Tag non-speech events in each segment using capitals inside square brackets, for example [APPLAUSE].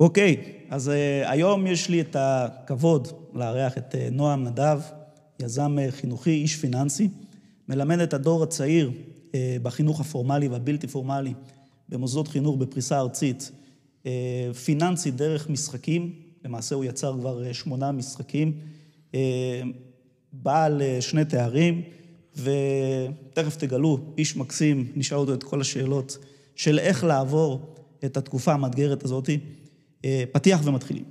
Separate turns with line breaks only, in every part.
אוקיי, אז uh, היום יש לי את הכבוד לארח את uh, נועם נדב, יזם uh, חינוכי, איש פיננסי, מלמד את הדור הצעיר בחינוך הפורמלי והבלתי פורמלי במוסדות חינוך בפריסה ארצית, פיננסי דרך משחקים, למעשה הוא יצר כבר שמונה משחקים, בעל שני תארים, ותכף תגלו, איש מקסים, נשאל אותו את כל השאלות של איך לעבור את התקופה המאתגרת הזאתי. אה, פתיח ומתחילים.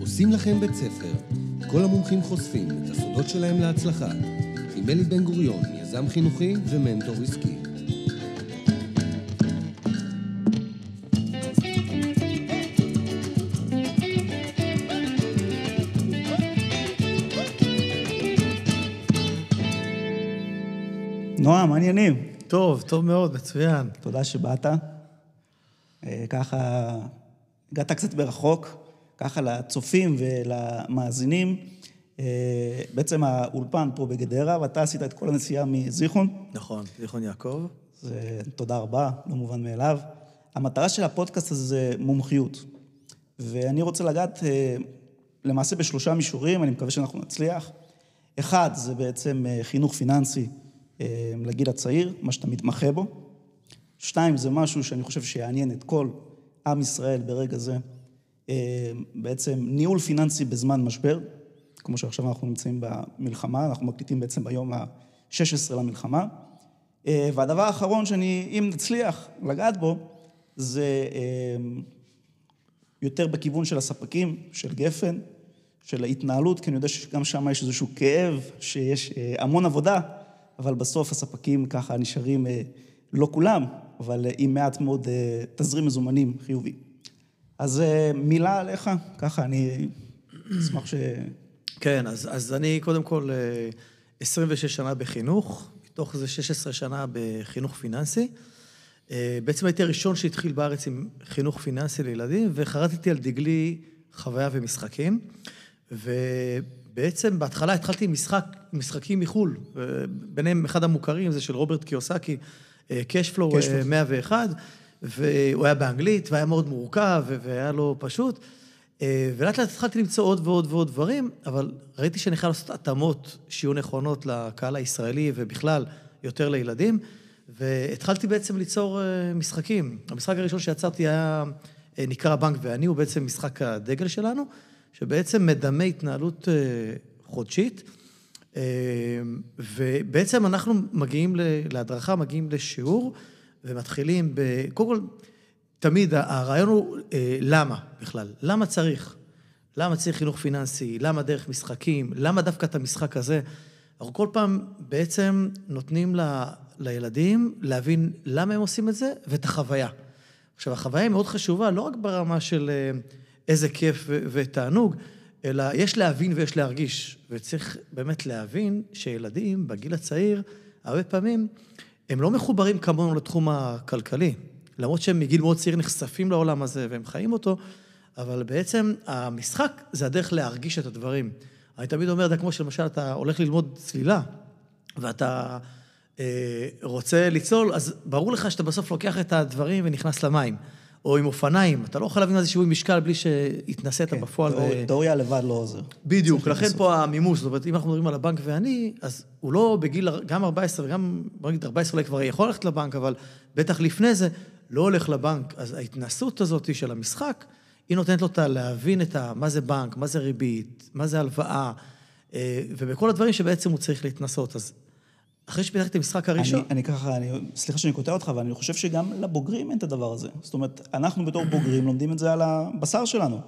עושים לכם בית ספר. כל המומחים חושפים את הסודות שלהם להצלחה. עם אלי בן גוריון, יזם חינוכי ומנטור עסקי.
נועם, מה העניינים?
טוב, טוב מאוד, מצוין.
תודה שבאת. אה, ככה, הגעת קצת ברחוק, ככה לצופים ולמאזינים. אה, בעצם האולפן פה בגדרה, ואתה עשית את כל הנסיעה מזיכרון.
נכון, זיכרון יעקב.
זה תודה רבה, לא מובן מאליו. המטרה של הפודקאסט הזה זה מומחיות. ואני רוצה לגעת אה, למעשה בשלושה מישורים, אני מקווה שאנחנו נצליח. אחד, זה בעצם חינוך פיננסי לגיל הצעיר, מה שאתה מתמחה בו. שתיים, זה משהו שאני חושב שיעניין את כל עם ישראל ברגע זה. אה, בעצם ניהול פיננסי בזמן משבר, כמו שעכשיו אנחנו נמצאים במלחמה, אנחנו מקליטים בעצם ביום ה-16 למלחמה. אה, והדבר האחרון שאני, אם נצליח לגעת בו, זה יותר בכיוון של הספקים, של גפן, של ההתנהלות, כי אני יודע שגם שם יש איזשהו כאב, שיש המון עבודה, אבל בסוף הספקים ככה נשארים, אה, לא כולם, אבל אה, עם מעט מאוד אה, תזרים מזומנים חיובי. אז מילה עליך, ככה אני אשמח ש...
כן, אז, אז אני קודם כל 26 שנה בחינוך, מתוך זה 16 שנה בחינוך פיננסי. בעצם הייתי הראשון שהתחיל בארץ עם חינוך פיננסי לילדים, וחרטתי על דגלי חוויה ומשחקים. ו... בעצם בהתחלה התחלתי עם משחק, משחקים מחו"ל, ביניהם אחד המוכרים זה של רוברט קיוסקי, קשפלו 101, והוא היה באנגלית והיה מאוד מורכב והיה לו פשוט. אה, ולאט לאט התחלתי למצוא עוד ועוד ועוד דברים, אבל ראיתי שאני חייב לעשות התאמות שיהיו נכונות לקהל הישראלי ובכלל יותר לילדים, והתחלתי בעצם ליצור אה, משחקים. המשחק הראשון שיצרתי היה, אה, נקרא בנק ואני, הוא בעצם משחק הדגל שלנו. שבעצם מדמה התנהלות אה, חודשית, אה, ובעצם אנחנו מגיעים להדרכה, מגיעים לשיעור, ומתחילים ב... קודם כל, תמיד הרעיון הוא אה, למה בכלל, למה צריך? למה צריך חינוך פיננסי? למה דרך משחקים? למה דווקא את המשחק הזה? אנחנו כל פעם בעצם נותנים ל, לילדים להבין למה הם עושים את זה ואת החוויה. עכשיו, החוויה היא מאוד חשובה, לא רק ברמה של איזה כיף ותענוג, אלא יש להבין ויש להרגיש. וצריך באמת להבין שילדים בגיל הצעיר, הרבה פעמים, הם לא מחוברים כמונו לתחום הכלכלי. למרות שהם מגיל מאוד צעיר נחשפים לעולם הזה והם חיים אותו, אבל בעצם המשחק זה הדרך להרגיש את הדברים. אני תמיד אומר, זה כמו שלמשל אתה הולך ללמוד צלילה, ואתה אה, רוצה לצלול, אז ברור לך שאתה בסוף לוקח את הדברים ונכנס למים. או עם אופניים, אתה לא יכול להבין מה זה שיווי משקל בלי שהתנסית כן, בפועל.
תיאוריה ו... לבד לא עוזר.
בדיוק, לכן פה המימוש, זאת אומרת, אם אנחנו מדברים על הבנק ואני, אז הוא לא בגיל, גם 14 וגם, בוא נגיד 14 אולי כבר יכול ללכת לבנק, אבל בטח לפני זה, לא הולך לבנק. אז ההתנסות הזאת של המשחק, היא נותנת לו להבין את ה, מה זה בנק, מה זה ריבית, מה זה הלוואה, אה, ובכל הדברים שבעצם הוא צריך להתנסות. אז אחרי שפיתחתי את המשחק הראשון...
אני, אני ככה, אני, סליחה שאני קוטע אותך, אבל אני חושב שגם לבוגרים אין את הדבר הזה. זאת אומרת, אנחנו בתור בוגרים לומדים את זה על הבשר שלנו.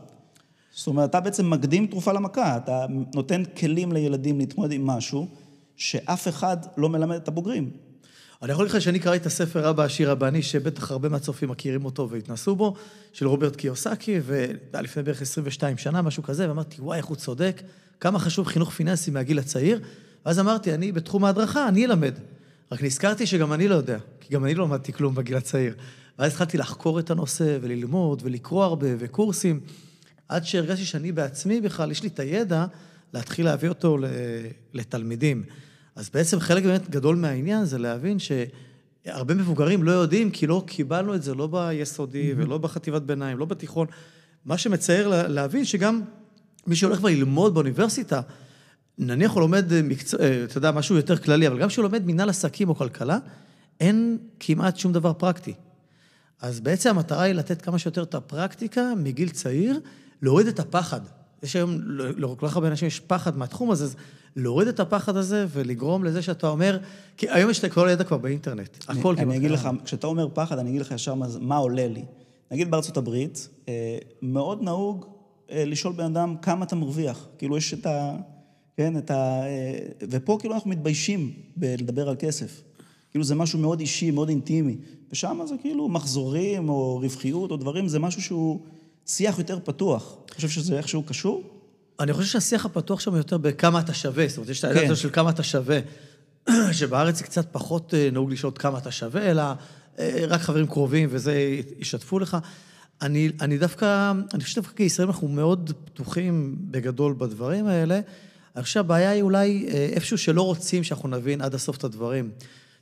זאת אומרת, אתה בעצם מקדים תרופה למכה, אתה נותן כלים לילדים להתמודד עם משהו שאף אחד לא מלמד את הבוגרים.
אני יכול להגיד לך שאני קראתי את הספר אבא עשיר אבא אני, שבטח הרבה מהצופים מכירים אותו והתנסו בו, של רוברט קיוסקי, והיה לפני בערך 22 שנה, משהו כזה, ואמרתי, וואי, איך הוא צודק, כמה חשוב חינוך פיננסי מהגיל הצעיר. ואז אמרתי, אני בתחום ההדרכה, אני אלמד. רק נזכרתי שגם אני לא יודע, כי גם אני לא למדתי כלום בגיל הצעיר. ואז התחלתי לחקור את הנושא וללמוד ולקרוא הרבה וקורסים, עד שהרגשתי שאני בעצמי בכלל, יש לי את הידע, להתחיל להביא אותו לתלמידים. אז בעצם חלק באמת גדול מהעניין זה להבין שהרבה מבוגרים לא יודעים, כי לא קיבלנו את זה לא ביסודי ולא בחטיבת ביניים, לא בתיכון. מה שמצער להבין שגם מי שהולך כבר ללמוד באוניברסיטה, נניח הוא לומד מקצוע, אה, אתה יודע, משהו יותר כללי, אבל גם כשהוא לומד מנהל עסקים או כלכלה, אין כמעט שום דבר פרקטי. אז בעצם המטרה היא לתת כמה שיותר את הפרקטיקה מגיל צעיר, להוריד את הפחד. יש היום, לכל כך הרבה אנשים יש פחד מהתחום הזה, אז להוריד את הפחד הזה ולגרום לזה שאתה אומר, כי היום יש את כל הידע כבר באינטרנט, הכל
אני, אני אגיד לך, כשאתה אומר פחד, אני אגיד לך ישר מה, מה עולה לי. נגיד בארצות הברית, אה, מאוד נהוג אה, לשאול בן אדם כמה אתה מרוויח. כאילו יש את ה... כן, את ה... אה, ופה כאילו אנחנו מתביישים בלדבר על כסף. כאילו זה משהו מאוד אישי, מאוד אינטימי. ושם זה כאילו מחזורים או רווחיות או דברים, זה משהו שהוא שיח יותר פתוח. אתה חושב שזה איכשהו קשור?
אני חושב שהשיח הפתוח שם יותר בכמה אתה שווה. זאת אומרת, יש את העניין כן. של כמה אתה שווה, [CLEARS THROAT] שבארץ זה קצת פחות אה, נהוג לשאול כמה אתה שווה, אלא אה, רק חברים קרובים וזה ישתפו לך. אני, אני דווקא, אני חושב שדווקא כישראל אנחנו מאוד פתוחים בגדול בדברים האלה. אני חושב שהבעיה היא אולי איפשהו שלא רוצים שאנחנו נבין עד הסוף את הדברים.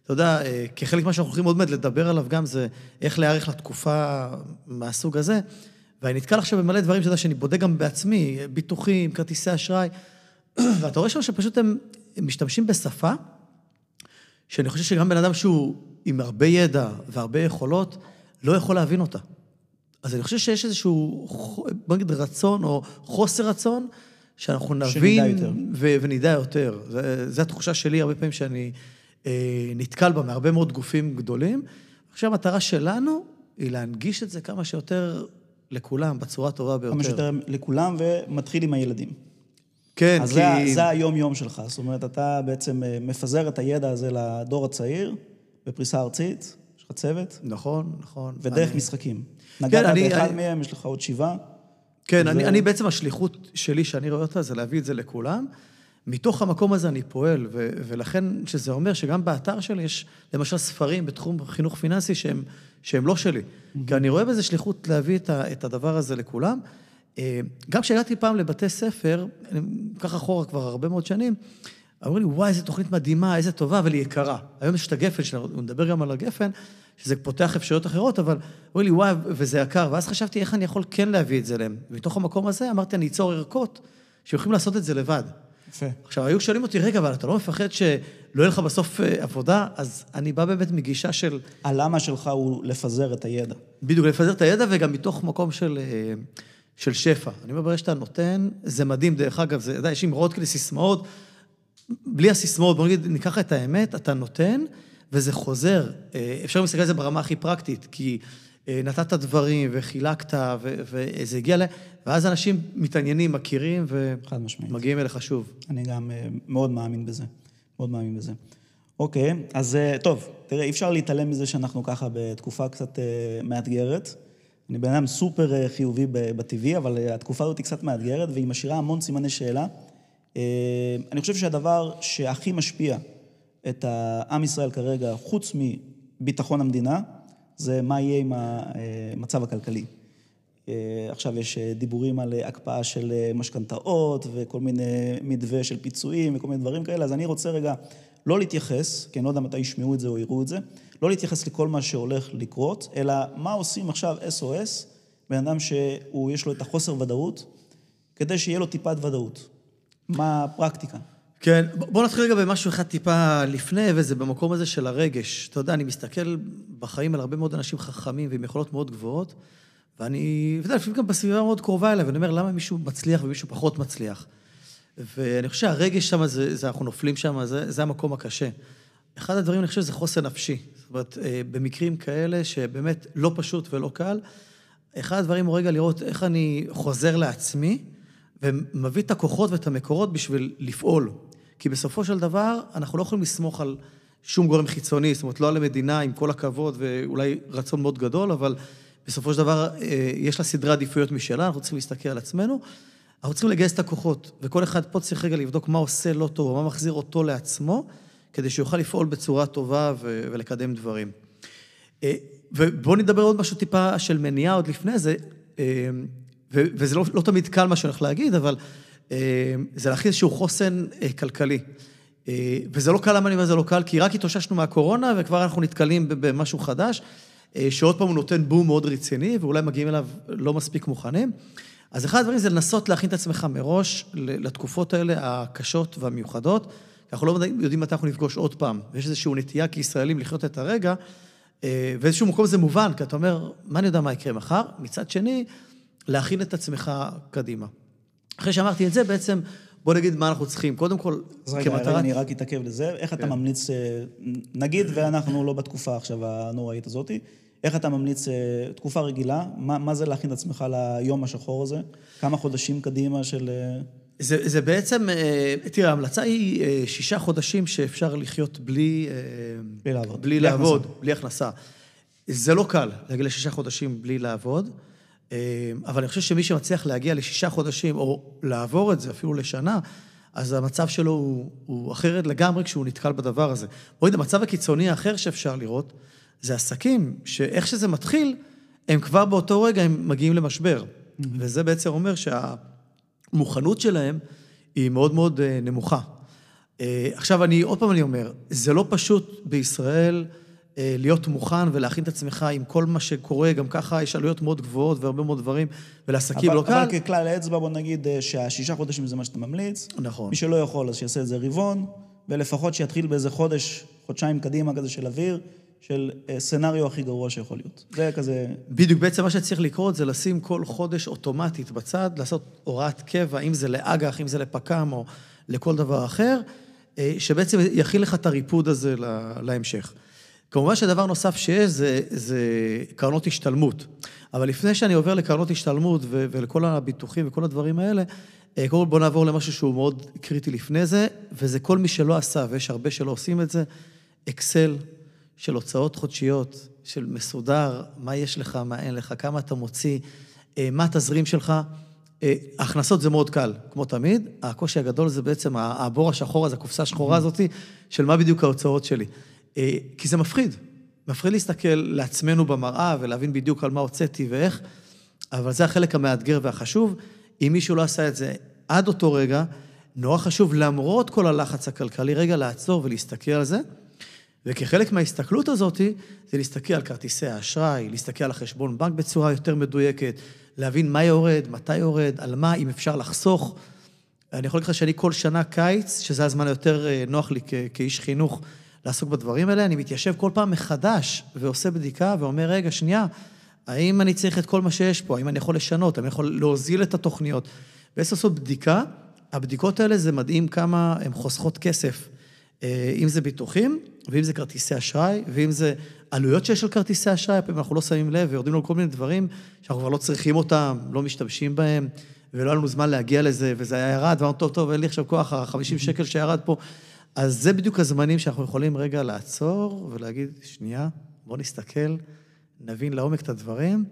אתה יודע, אה, כחלק ממה שאנחנו הולכים עוד מעט לדבר עליו גם, זה איך להיערך לתקופה מהסוג הזה. ואני נתקל עכשיו במלא דברים, שאתה יודע, שאני בודק גם בעצמי, ביטוחים, כרטיסי אשראי, [CLEARS THROAT] ואתה רואה שם שפשוט הם, הם משתמשים בשפה, שאני חושב שגם בן אדם שהוא עם הרבה ידע והרבה יכולות, לא יכול להבין אותה. אז אני חושב שיש איזשהו, בוא נגיד, רצון או חוסר רצון, שאנחנו נבין... ו- ונדע יותר. זו התחושה שלי הרבה פעמים שאני אה, נתקל בה מהרבה מאוד גופים גדולים. עכשיו, המטרה שלנו היא להנגיש את זה כמה שיותר לכולם, בצורה הטובה ביותר.
כמה שיותר לכולם, ומתחיל עם הילדים.
כן,
אז כי... אז זה היום-יום שלך. זאת אומרת, אתה בעצם אה, מפזר את הידע הזה לדור הצעיר, בפריסה ארצית, יש לך צוות.
נכון, נכון.
ודרך אני... משחקים. כן, נגעת כן, באחד אני... מהם, יש לך עוד שבעה.
כן, וזה... אני, אני בעצם, השליחות שלי, שאני רואה אותה, זה להביא את זה לכולם. מתוך המקום הזה אני פועל, ו- ולכן שזה אומר שגם באתר שלי יש למשל ספרים בתחום חינוך פיננסי שהם, שהם לא שלי. Mm-hmm. כי אני רואה בזה שליחות להביא את, ה- את הדבר הזה לכולם. אה, גם כשהגעתי פעם לבתי ספר, אני אקח אחורה כבר הרבה מאוד שנים, אמרו לי, וואי, איזה תוכנית מדהימה, איזה טובה, אבל היא יקרה. היום יש את הגפן, הוא מדבר גם על הגפן, שזה פותח אפשרויות אחרות, אבל אמרו לי, וואי, וזה יקר. ואז חשבתי, איך אני יכול כן להביא את זה להם. מתוך המקום הזה אמרתי, אני אצור ערכות שיכולים לעשות את זה לבד.
יפה.
עכשיו, היו שואלים אותי, רגע, אבל אתה לא מפחד שלא יהיה לך בסוף אה, עבודה? אז אני בא באמת מגישה של...
הלמה שלך הוא לפזר את הידע.
בדיוק, לפזר את הידע, וגם מתוך מקום של, אה, של שפע. אני אומר, ברגע שאתה נותן, זה מדהים. דרך אגב, זה, אתה יודע, יש אמרות כאלה סיסמאות. בלי הסיסמאות, בוא נגיד, ניקח את האמת, אתה נותן, וזה חוזר. אה, אפשר להסתכל על זה ברמה הכי פרקטית, כי... אה, נתת דברים וחילקת, וזה הגיע ל... ואז אנשים מתעניינים, מכירים, ומגיעים אליך שוב.
אני גם אה, מאוד מאמין בזה, מאוד מאמין בזה. אוקיי, אז טוב, תראה, אי אפשר להתעלם מזה שאנחנו ככה בתקופה קצת מאתגרת. אני בן אדם סופר חיובי בטבעי, אבל התקופה הזאת היא קצת מאתגרת, והיא משאירה המון סימני שאלה. אני חושב שהדבר שהכי משפיע את העם ישראל כרגע, חוץ מביטחון המדינה, זה מה יהיה עם המצב הכלכלי. אה, עכשיו יש אה, דיבורים על הקפאה של אה, משכנתאות וכל מיני מתווה של פיצויים וכל מיני דברים כאלה, אז אני רוצה רגע לא להתייחס, כי אני לא יודע מתי ישמעו את זה או יראו את זה, לא להתייחס לכל מה שהולך לקרות, אלא מה עושים עכשיו SOS, בן אדם שיש לו את החוסר ודאות, כדי שיהיה לו טיפת ודאות. מה הפרקטיקה?
כן, בוא נתחיל רגע במשהו אחד טיפה לפני, וזה במקום הזה של הרגש. אתה יודע, אני מסתכל בחיים על הרבה מאוד אנשים חכמים ועם יכולות מאוד גבוהות, ואני, אתה יודע, לפעמים גם בסביבה מאוד קרובה אליי, ואני אומר, למה מישהו מצליח ומישהו פחות מצליח? ואני חושב שהרגש שם, זה, זה אנחנו נופלים שם, זה, זה המקום הקשה. אחד הדברים, אני חושב, זה חוסן נפשי. זאת אומרת, אה, במקרים כאלה שבאמת לא פשוט ולא קל, אחד הדברים הוא רגע לראות איך אני חוזר לעצמי, ומביא את הכוחות ואת המקורות בשביל לפעול. כי בסופו של דבר, אנחנו לא יכולים לסמוך על שום גורם חיצוני, זאת אומרת, לא על המדינה, עם כל הכבוד ואולי רצון מאוד גדול, אבל בסופו של דבר אה, יש לה סדרי עדיפויות משלה, אנחנו צריכים להסתכל על עצמנו. אנחנו צריכים לגייס את הכוחות, וכל אחד פה צריך רגע לבדוק מה עושה לא טוב, מה מחזיר אותו לעצמו, כדי שיוכל לפעול בצורה טובה ו- ולקדם דברים. אה, ובואו נדבר עוד משהו טיפה של מניעה עוד לפני זה, אה, וזה לא, לא תמיד קל מה שאני הולך להגיד, אבל אה, זה להכין איזשהו חוסן אה, כלכלי. אה, וזה לא קל, למה אני אומר זה לא קל? כי רק התאוששנו מהקורונה וכבר אנחנו נתקלים במשהו חדש, שעוד פעם הוא נותן בום מאוד רציני, ואולי מגיעים אליו לא מספיק מוכנים. אז אחד הדברים זה לנסות להכין את עצמך מראש לתקופות האלה הקשות והמיוחדות. אנחנו לא יודעים מתי אנחנו נפגוש עוד פעם, ויש איזושהי נטייה כישראלים לחיות את הרגע, ואיזשהו מקום זה מובן, כי אתה אומר, מה אני יודע מה יקרה מחר? מצד שני, להכין את עצמך קדימה. אחרי שאמרתי את זה, בעצם, בוא נגיד מה אנחנו צריכים. קודם כל,
אז רגע, כמטרת... רגע, אני רק אתעכב לזה. איך אתה כן. ממליץ, אה, נגיד ואנחנו לא בתקופה עכשיו הנוראית הזאתי, איך אתה ממליץ, אה, תקופה רגילה, מה, מה זה להכין את עצמך ליום השחור הזה? כמה חודשים קדימה של... אה,
זה, זה בעצם, תראה, ההמלצה היא שישה חודשים שאפשר לחיות בלי...
בלי לעבוד.
בלי, בלי לעבוד, הכנסה. בלי הכנסה. זה לא קל להגיע לשישה חודשים בלי לעבוד. אה, אבל אני חושב שמי שמצליח להגיע לשישה חודשים, או לעבור את זה אפילו לשנה, אז המצב שלו הוא, הוא אחרת לגמרי כשהוא נתקל בדבר הזה. בואי, המצב הקיצוני האחר שאפשר לראות, זה עסקים שאיך שזה מתחיל, הם כבר באותו רגע הם מגיעים למשבר. Mm-hmm. וזה בעצם אומר שהמוכנות שלהם היא מאוד מאוד אה, נמוכה. אה, עכשיו, אני, עוד פעם אני אומר, זה לא פשוט בישראל להיות מוכן ולהכין את עצמך עם כל מה שקורה, גם ככה יש עלויות מאוד גבוהות והרבה מאוד דברים, ולעסקים לא קל.
אבל ככלל האצבע, בוא נגיד אה, שהשישה חודשים זה מה שאתה ממליץ.
נכון.
מי שלא יכול, אז שיעשה את זה רבעון, ולפחות שיתחיל באיזה חודש, חודשיים קדימה כזה של אוויר, של אה, סצנריו הכי גרוע שיכול להיות. זה כזה...
בדיוק, בעצם מה שצריך לקרות זה לשים כל חודש אוטומטית בצד, לעשות הוראת קבע, אם זה לאג"ח, אם זה לפק"ם או לכל דבר אחר, שבעצם יכיל לך את הריפוד הזה להמשך. כמובן שדבר נוסף שיש זה, זה קרנות השתלמות. אבל לפני שאני עובר לקרנות השתלמות ו- ולכל הביטוחים וכל הדברים האלה, אה, קודם כל בואו נעבור למשהו שהוא מאוד קריטי לפני זה, וזה כל מי שלא עשה, ויש הרבה שלא עושים את זה, אקסל של הוצאות חודשיות, של מסודר, מה יש לך, מה אין לך, כמה אתה מוציא, אה, מה התזרים שלך. אה, הכנסות זה מאוד קל, כמו תמיד. הקושי הגדול זה בעצם הבור השחור הזה, הקופסה השחורה הזאת, של מה בדיוק ההוצאות שלי. אה, כי זה מפחיד. מפחיד להסתכל לעצמנו במראה ולהבין בדיוק על מה הוצאתי ואיך, אבל זה החלק המאתגר והחשוב. אם מישהו לא עשה את זה עד אותו רגע, נורא חשוב, למרות כל הלחץ הכלכלי, רגע לעצור ולהסתכל על זה. וכחלק מההסתכלות הזאת, זה להסתכל על כרטיסי האשראי, להסתכל על החשבון בנק בצורה יותר מדויקת, להבין מה יורד, מתי יורד, על מה, אם אפשר לחסוך. אני יכול להגיד לך שאני כל שנה קיץ, שזה הזמן היותר אה, נוח לי כאיש חינוך, לעסוק בדברים האלה, אני מתיישב כל פעם מחדש ועושה בדיקה ואומר, רגע, שנייה, האם אני צריך את כל מה שיש פה? האם אני יכול לשנות? האם אני יכול להוזיל את התוכניות? ועשר לעשות בדיקה, הבדיקות האלה זה מדהים כמה הן חוסכות כסף. אה, אם זה ביטוחים, ואם זה כרטיסי אשראי, ואם זה עלויות שיש על כרטיסי אשראי, פעמים אנחנו לא שמים לב ויורדים לנו כל מיני דברים שאנחנו כבר לא צריכים אותם, לא משתמשים בהם, ולא היה לנו זמן להגיע לזה, וזה היה ירד, ואמרנו, טוב, טוב, אין לי עכשיו כוח, ה-50 שקל שירד פה, אז זה בדיוק הזמנים שאנחנו יכולים רגע לעצור ולהגיד, שנייה, בוא נסתכל, נבין לעומק את הדברים,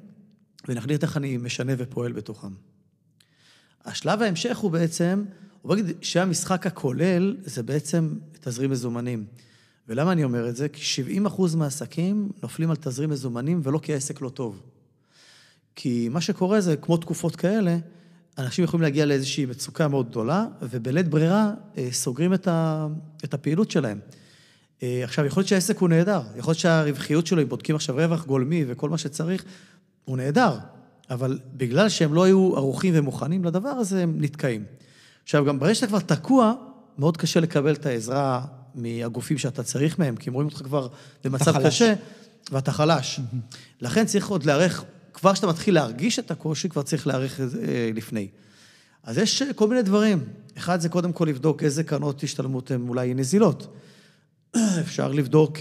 ונחליט איך אני משנה ופועל בתוכם. השלב ההמשך הוא בעצם, הוא בוא נגיד שהמשחק הכולל זה בעצם תזרים מזומנים. ולמה אני אומר את זה? כי 70 אחוז מהעסקים נופלים על תזרים מזומנים ולא כי העסק לא טוב. כי מה שקורה זה, כמו תקופות כאלה, אנשים יכולים להגיע לאיזושהי מצוקה מאוד גדולה, ובלית ברירה אה, סוגרים את, ה, את הפעילות שלהם. אה, עכשיו, יכול להיות שהעסק הוא נהדר, יכול להיות שהרווחיות שלו, אם בודקים עכשיו רווח גולמי וכל מה שצריך, הוא נהדר, אבל בגלל שהם לא היו ערוכים ומוכנים לדבר הזה, הם נתקעים. עכשיו, גם ברגע שאתה כבר תקוע, מאוד קשה לקבל את העזרה מהגופים שאתה צריך מהם, כי הם רואים אותך כבר במצב קשה, ואתה חלש. לכן צריך עוד להיערך כבר כשאתה מתחיל להרגיש את הקושי, כבר צריך זה אה, לפני. אז יש אה, כל מיני דברים. אחד זה קודם כל לבדוק איזה קרנות השתלמות הן אולי נזילות. [CLEARS THROAT] אפשר לבדוק,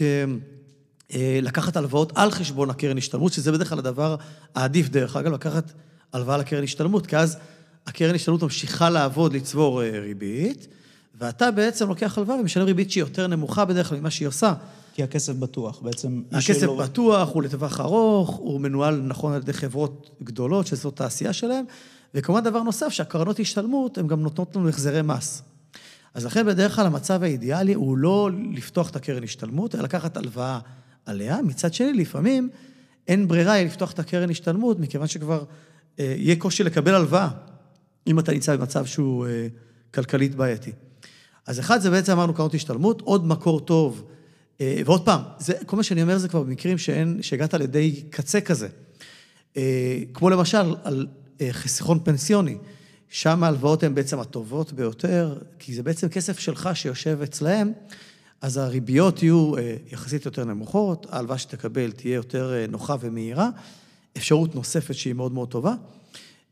אה, לקחת הלוואות על חשבון הקרן השתלמות, שזה בדרך כלל הדבר העדיף, דרך אגב, לקחת הלוואה לקרן השתלמות, כי אז הקרן השתלמות ממשיכה לעבוד, לצבור ריבית, ואתה בעצם לוקח הלוואה ומשלם ריבית שהיא יותר נמוכה בדרך כלל ממה שהיא עושה.
כי הכסף בטוח, בעצם...
הכסף שלא... בטוח, הוא לטווח ארוך, הוא מנוהל נכון על ידי חברות גדולות, שזאת העשייה שלהם, וכמובן דבר נוסף, שהקרנות השתלמות, הן גם נותנות לנו החזרי מס. אז לכן בדרך כלל המצב האידיאלי הוא לא לפתוח את הקרן השתלמות, אלא לקחת הלוואה עליה. מצד שני, לפעמים אין ברירה לפתוח את הקרן השתלמות, מכיוון שכבר אה, יהיה קושי לקבל הלוואה. אם אתה נמצא במצב שהוא אה, כלכלית בעייתי. אז אחד, זה בעצם אמרנו קרנות השתלמות, עוד מקור טוב, ועוד פעם, זה, כל מה שאני אומר זה כבר במקרים שאין, שהגעת לידי קצה כזה. אה, כמו למשל, על אה, חיסכון פנסיוני. שם ההלוואות הן בעצם הטובות ביותר, כי זה בעצם כסף שלך שיושב אצלהם, אז הריביות יהיו אה, יחסית יותר נמוכות, ההלוואה שתקבל תהיה יותר אה, נוחה ומהירה, אפשרות נוספת שהיא מאוד מאוד טובה.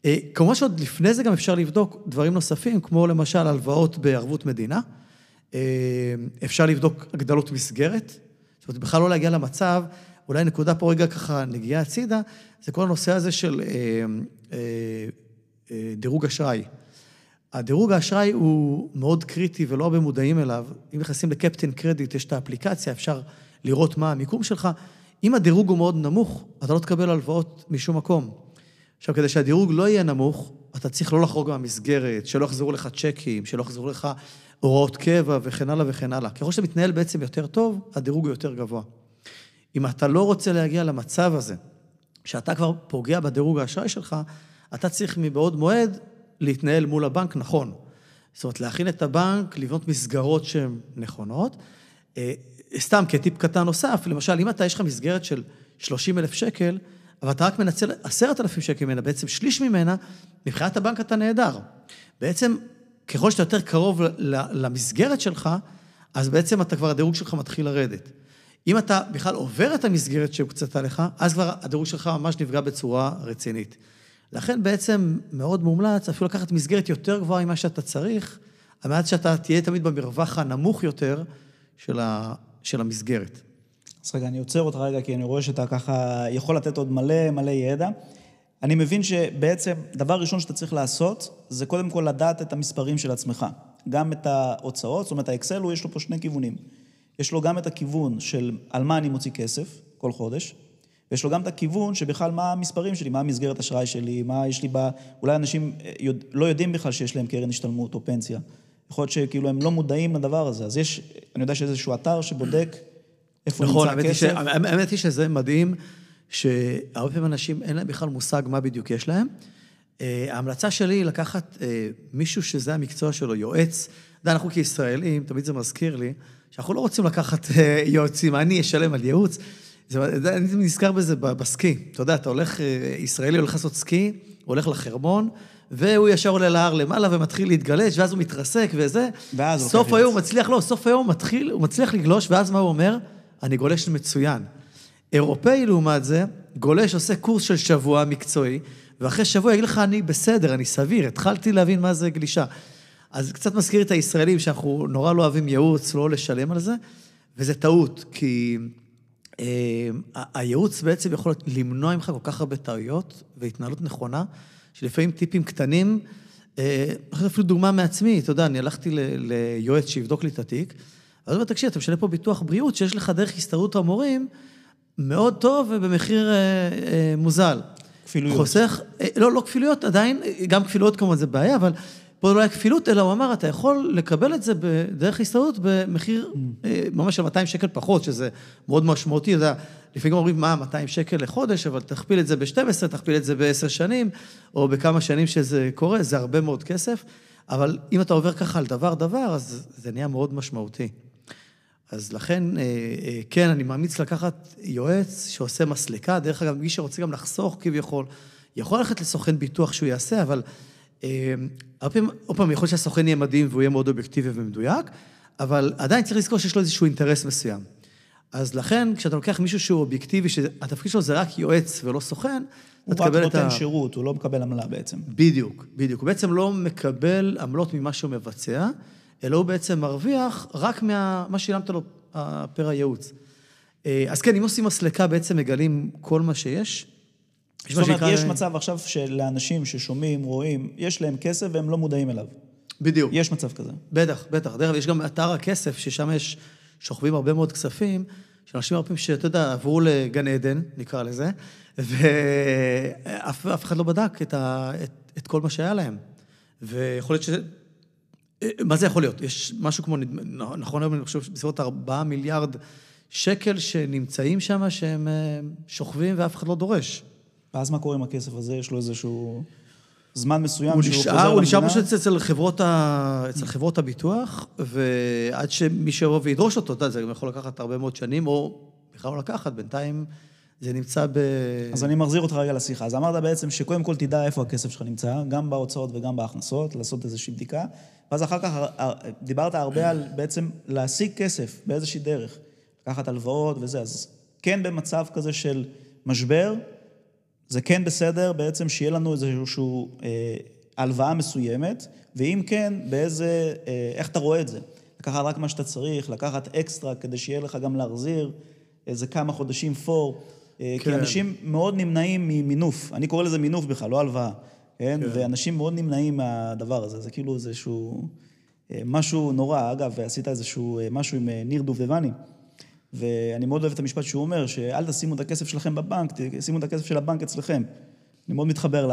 אה, כמובן שעוד לפני זה גם אפשר לבדוק דברים נוספים, כמו למשל הלוואות בערבות מדינה. אפשר לבדוק הגדלות מסגרת, זאת אומרת, בכלל לא להגיע למצב, אולי נקודה פה רגע ככה נגיעה הצידה, זה כל הנושא הזה של דירוג אשראי. הדירוג האשראי הוא מאוד קריטי ולא הרבה מודעים אליו. אם נכנסים לקפטן קרדיט, יש את האפליקציה, אפשר לראות מה המיקום שלך. אם הדירוג הוא מאוד נמוך, אתה לא תקבל הלוואות משום מקום. עכשיו, כדי שהדירוג לא יהיה נמוך, אתה צריך לא לחרוג מהמסגרת, שלא יחזרו לך צ'קים, שלא יחזרו לך הוראות קבע וכן הלאה וכן הלאה. ככל שאתה מתנהל בעצם יותר טוב, הדירוג הוא יותר גבוה. אם אתה לא רוצה להגיע למצב הזה, שאתה כבר פוגע בדירוג האשראי שלך, אתה צריך מבעוד מועד להתנהל מול הבנק נכון. זאת אומרת, להכין את הבנק, לבנות מסגרות שהן נכונות. אה, סתם כטיפ קטן נוסף, למשל, אם אתה, יש לך מסגרת של 30 אלף שקל, אבל אתה רק מנצל 10,000 שקל ממנה, בעצם שליש ממנה, מבחינת הבנק אתה נהדר. בעצם, ככל שאתה יותר קרוב למסגרת שלך, אז בעצם אתה כבר, הדירוג שלך מתחיל לרדת. אם אתה בכלל עובר את המסגרת שהוקצתה לך, אז כבר הדירוג שלך ממש נפגע בצורה רצינית. לכן בעצם מאוד מומלץ אפילו לקחת מסגרת יותר גבוהה ממה שאתה צריך, על מנת שאתה תהיה תמיד במרווח הנמוך יותר של, ה, של המסגרת.
אז רגע, אני עוצר אותך רגע, כי אני רואה שאתה ככה יכול לתת עוד מלא מלא ידע. אני מבין שבעצם דבר ראשון שאתה צריך לעשות, זה קודם כל לדעת את המספרים של עצמך. גם את ההוצאות, זאת אומרת, האקסל, הוא יש לו פה שני כיוונים. יש לו גם את הכיוון של על מה אני מוציא כסף כל חודש, ויש לו גם את הכיוון שבכלל מה המספרים שלי, מה המסגרת אשראי שלי, מה יש לי ב... אולי אנשים אה, יודע, לא יודעים בכלל שיש להם קרן השתלמות או פנסיה. יכול להיות שכאילו הם לא מודעים לדבר הזה. אז יש, אני יודע שיש איזשהו אתר שבודק איפה
נכון,
נמצא הכסף.
נכון, האמת היא שזה מדהים, שהרבה פעמים אנשים אין להם בכלל מושג מה בדיוק יש להם. אה, ההמלצה שלי היא לקחת אה, מישהו שזה המקצוע שלו, יועץ. אתה יודע, אנחנו כישראלים, תמיד זה מזכיר לי, שאנחנו לא רוצים לקחת יועצים, אני אשלם על ייעוץ. זה, אני נזכר בזה בסקי. אתה יודע, אתה הולך, אה, ישראלי הולך לעשות סקי, הוא הולך לחרמון, והוא ישר עולה להר למעלה ומתחיל להתגלש, ואז הוא מתרסק וזה. ואז הוא סוף היום הוא מצליח, לא, סוף היום הוא מתחיל, הוא מצליח לגלוש, ואז מה הוא אומר? אני גולש מצוין. אירופאי, לעומת זה, גולש, עושה קורס של שבוע מקצועי, ואחרי שבוע יגיד לך, אני בסדר, אני סביר, התחלתי להבין מה זה גלישה. אז קצת מזכיר את הישראלים, שאנחנו נורא לא אוהבים ייעוץ, לא לשלם על זה, וזה טעות, כי אמ, הייעוץ בעצם יכול למנוע ממך כל כך הרבה טעויות והתנהלות נכונה, שלפעמים טיפים קטנים, אה, אפילו דוגמה מעצמי, אתה יודע, אני הלכתי ליועץ שיבדוק לי את התיק, אז הוא אומר, תקשיב, אתה משלם פה ביטוח בריאות שיש לך דרך הסתדרות המורים מאוד טוב ובמחיר אה, אה, מוזל.
כפילויות.
חוסך, לא, לא כפילויות, עדיין, גם כפילויות כמובן זה בעיה, אבל פה לא היה כפילות, אלא הוא אמר, אתה יכול לקבל את זה בדרך הסתדרות במחיר mm. ממש של 200 שקל פחות, שזה מאוד משמעותי, אתה יודע, לפעמים אומרים, מה, 200 שקל לחודש, אבל תכפיל את זה ב-12, תכפיל את זה ב-10 שנים, או בכמה שנים שזה קורה, זה הרבה מאוד כסף, אבל אם אתה עובר ככה על דבר-דבר, אז זה נהיה מאוד משמעותי. אז לכן, אה, אה, כן, אני מאמיץ לקחת יועץ שעושה מסלקה, דרך אגב, מי שרוצה גם לחסוך כביכול, יכול ללכת לסוכן ביטוח שהוא יעשה, אבל... הרבה פעמים, עוד פעם, יכול להיות שהסוכן יהיה מדהים והוא יהיה מאוד אובייקטיבי ומדויק, אבל עדיין צריך לזכור שיש לו איזשהו אינטרס מסוים. אז לכן, כשאתה לוקח מישהו שהוא אובייקטיבי, שהתפקיד שלו זה רק יועץ ולא סוכן,
אתה תקבל את ה... הוא רק נותן שירות, הוא לא מקבל עמלה בעצם.
בדיוק, בדיוק. הוא בעצם לא מקבל עמלות ממה שהוא מבצע, אלא הוא בעצם מרוויח רק ממה שילמת לו פר הייעוץ. אה, אז כן, אם עושים מסלקה, בעצם מגלים כל מה שיש.
זאת אומרת, יש מצב עכשיו שלאנשים ששומעים, רואים, יש להם כסף והם לא מודעים אליו.
בדיוק.
יש מצב כזה.
בטח, בטח. דרך אגב, יש גם אתר הכסף, ששם יש, שוכבים הרבה מאוד כספים, שאנשים הרבה פעמים שאתה יודע, עברו לגן עדן, נקרא לזה, ואף אחד לא בדק את, ה, את, את כל מה שהיה להם. ויכול להיות ש... מה זה יכול להיות? יש משהו כמו, נכון היום אני חושב, בסביבות 4 מיליארד שקל שנמצאים שם, שהם אה, שוכבים ואף אחד לא דורש.
ואז מה קורה עם הכסף הזה? יש לו איזשהו... זמן מסוים
הוא
שהוא
נשאר,
חוזר
הוא נשאר
למדינה?
פשוט אצל חברות, ה... אצל חברות הביטוח, ועד שמי שיבוא וידרוש אותו, אתה יודע, זה גם יכול לקחת הרבה מאוד שנים, או בכלל לא לקחת, בינתיים זה נמצא ב...
אז אני מחזיר אותך רגע לשיחה. אז אמרת בעצם שקודם כל תדע איפה הכסף שלך נמצא, גם בהוצאות וגם בהכנסות, לעשות איזושהי בדיקה, ואז אחר כך אה, דיברת הרבה על בעצם להשיג כסף באיזושהי דרך, לקחת הלוואות וזה, אז כן במצב כזה של משבר, זה כן בסדר בעצם שיהיה לנו איזושהי אה, הלוואה מסוימת, ואם כן, באיזה, אה, איך אתה רואה את זה? לקחת רק מה שאתה צריך, לקחת אקסטרה כדי שיהיה לך גם להחזיר איזה כמה חודשים פור. כן. כי. אנשים מאוד נמנעים ממינוף, אני קורא לזה מינוף בכלל, לא הלוואה, כן?
כן.
ואנשים מאוד נמנעים מהדבר הזה, זה כאילו איזשהו אה, משהו נורא. אגב, עשית איזשהו אה, משהו עם אה, ניר דובדבני, ואני מאוד אוהב את המשפט שהוא אומר, שאל תשימו את הכסף שלכם בבנק, תשימו את הכסף של הבנק אצלכם. אני מאוד מתחבר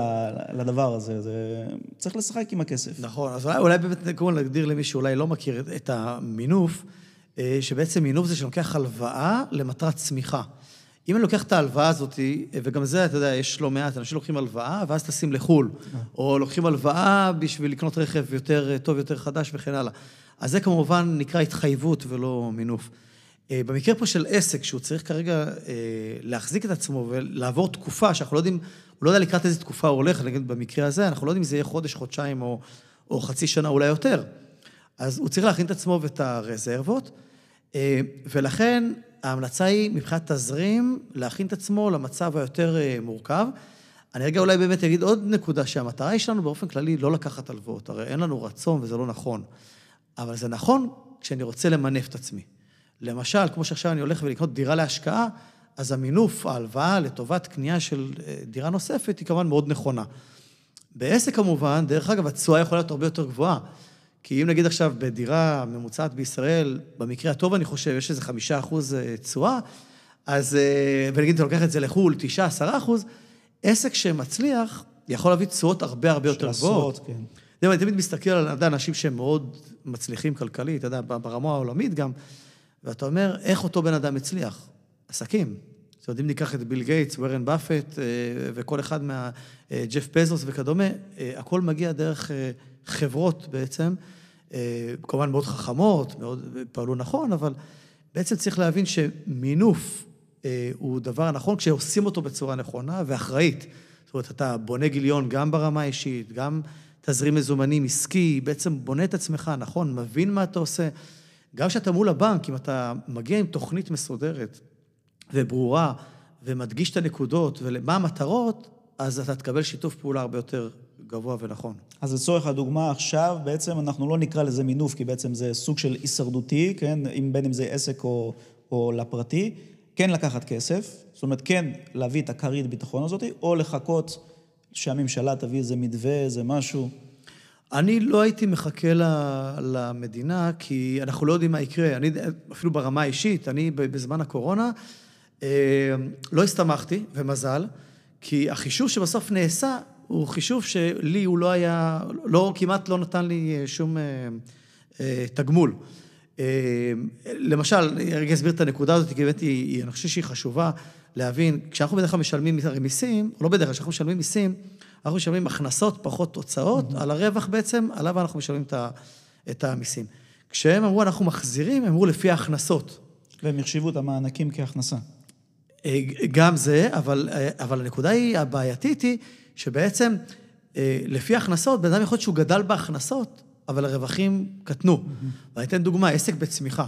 לדבר הזה, זה... צריך לשחק עם הכסף.
נכון, אז אולי, אולי באמת קודם להגדיר למי שאולי לא מכיר את, המינוף, אה, שבעצם מינוף זה שלוקח הלוואה למטרת צמיחה. אם אני לוקח את ההלוואה הזאת, וגם זה, אתה יודע, יש לא מעט, אנשים לוקחים הלוואה, ואז טסים לחו"ל, או לוקחים הלוואה בשביל לקנות רכב יותר טוב, יותר חדש וכן הלאה. אז זה כמובן נקרא התחייבות ולא מינוף. אה, במקרה פה של עסק, שהוא צריך כרגע אה, להחזיק את עצמו ולעבור תקופה שאנחנו לא יודעים, הוא לא יודע לקראת איזה תקופה הוא הולך, נגיד במקרה הזה, אנחנו לא יודעים אם זה יהיה חודש, חודשיים או, או חצי שנה, אולי יותר. אז הוא צריך להכין את עצמו ואת הרזרבות, אה, ולכן ההמלצה היא מבחינת תזרים, להכין את עצמו למצב היותר אה, מורכב. אני רגע אולי באמת אגיד עוד נקודה, שהמטרה היא שלנו באופן כללי לא לקחת הלוואות, הרי אין לנו רצון וזה לא נכון. אבל זה נכון כשאני רוצה למנף את עצמי. למשל, כמו שעכשיו אני הולך ולקנות דירה להשקעה, אז המינוף, ההלוואה לטובת קנייה של אה, דירה נוספת היא כמובן מאוד נכונה. בעסק כמובן, דרך אגב, התשואה יכולה להיות הרבה יותר גבוהה. כי אם נגיד עכשיו בדירה ממוצעת בישראל, במקרה הטוב אני חושב, יש איזה חמישה אחוז אה, תשואה, אז, אה, ונגיד אתה לוקח את זה לחו"ל, תשעה, עשרה אחוז, עסק שמצליח יכול להביא תשואות הרבה הרבה יותר
של
גבוהות.
עשרות, כן.
אתה יודע, אני תמיד מסתכל על יודע, אנשים שהם מאוד מצליחים כלכלית, אתה יודע, ברמה העולמית גם, ואתה אומר, איך אותו בן אדם הצליח? עסקים. זאת אומרת, אם ניקח את ביל גייטס, וורן באפט, אה, וכל אחד מה... ג'ף פזוס וכדומה, הכל מגיע דרך חברות בעצם, אה, כמובן מאוד חכמות, מאוד פעלו נכון, אבל בעצם צריך להבין שמינוף אה, הוא דבר נכון כשעושים אותו בצורה נכונה ואחראית. זאת אומרת, אתה בונה גיליון גם ברמה האישית, גם תזרים מזומנים עסקי, בעצם בונה את עצמך, נכון, מבין מה אתה עושה. גם כשאתה מול הבנק, אם אתה מגיע עם תוכנית מסודרת וברורה, ומדגיש את הנקודות ומה המטרות, אז אתה תקבל שיתוף פעולה הרבה יותר גבוה ונכון.
אז לצורך הדוגמה עכשיו, בעצם אנחנו לא נקרא לזה מינוף, כי בעצם זה סוג של הישרדותי, כן? אם בין אם זה עסק או, או לפרטי, כן לקחת כסף, זאת אומרת, כן להביא את הכרית ביטחון הזאת, או לחכות שהממשלה תביא איזה מתווה, איזה משהו.
אני לא הייתי מחכה ל- למדינה, כי אנחנו לא יודעים מה יקרה. אני, אפילו ברמה האישית, אני ב- בזמן הקורונה אה, לא הסתמכתי, ומזל, כי החישוב שבסוף נעשה, הוא חישוב שלי הוא לא היה, לא, כמעט לא נתן לי אה, שום אה, אה, תגמול. אה, למשל, אני רגע אסביר את הנקודה הזאת, כי באמת היא, אני חושב שהיא חשובה להבין, כשאנחנו בדרך כלל משלמים מיסים, או לא בדרך כלל, כשאנחנו משלמים מיסים, אנחנו משלמים הכנסות פחות הוצאות, על הרווח בעצם, עליו אנחנו משלמים את ה- את המיסים. כשהם אמרו, אנחנו מחזירים, הם אמרו לפי ההכנסות.
והם החשיבו את המענקים כהכנסה.
אה, גם זה, אבל, אה, אבל הנקודה היא, הבעייתית היא, שבעצם אה, לפי ההכנסות, בן אדם יכול להיות שהוא גדל בהכנסות, אבל הרווחים קטנו. ואני אתן דוגמה, עסק בצמיחה.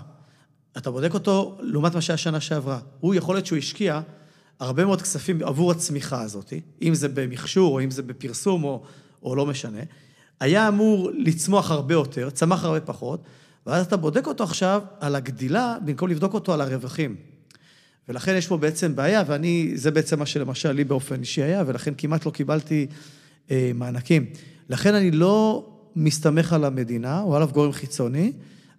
אתה בודק אותו לעומת מה שהיה שנה שעברה. הוא יכול להיות שהוא השקיע הרבה מאוד כספים עבור הצמיחה הזאת, אם זה במכשור, או אם זה בפרסום, או, או לא משנה. היה אמור לצמוח הרבה יותר, צמח הרבה פחות, ואז אתה בודק אותו עכשיו על הגדילה, במקום לבדוק אותו על הרווחים. ולכן יש פה בעצם בעיה, ואני, זה בעצם מה שלמשל לי באופן אישי היה, ולכן כמעט לא קיבלתי אה, מענקים. לכן אני לא מסתמך על המדינה או על אף גורם חיצוני.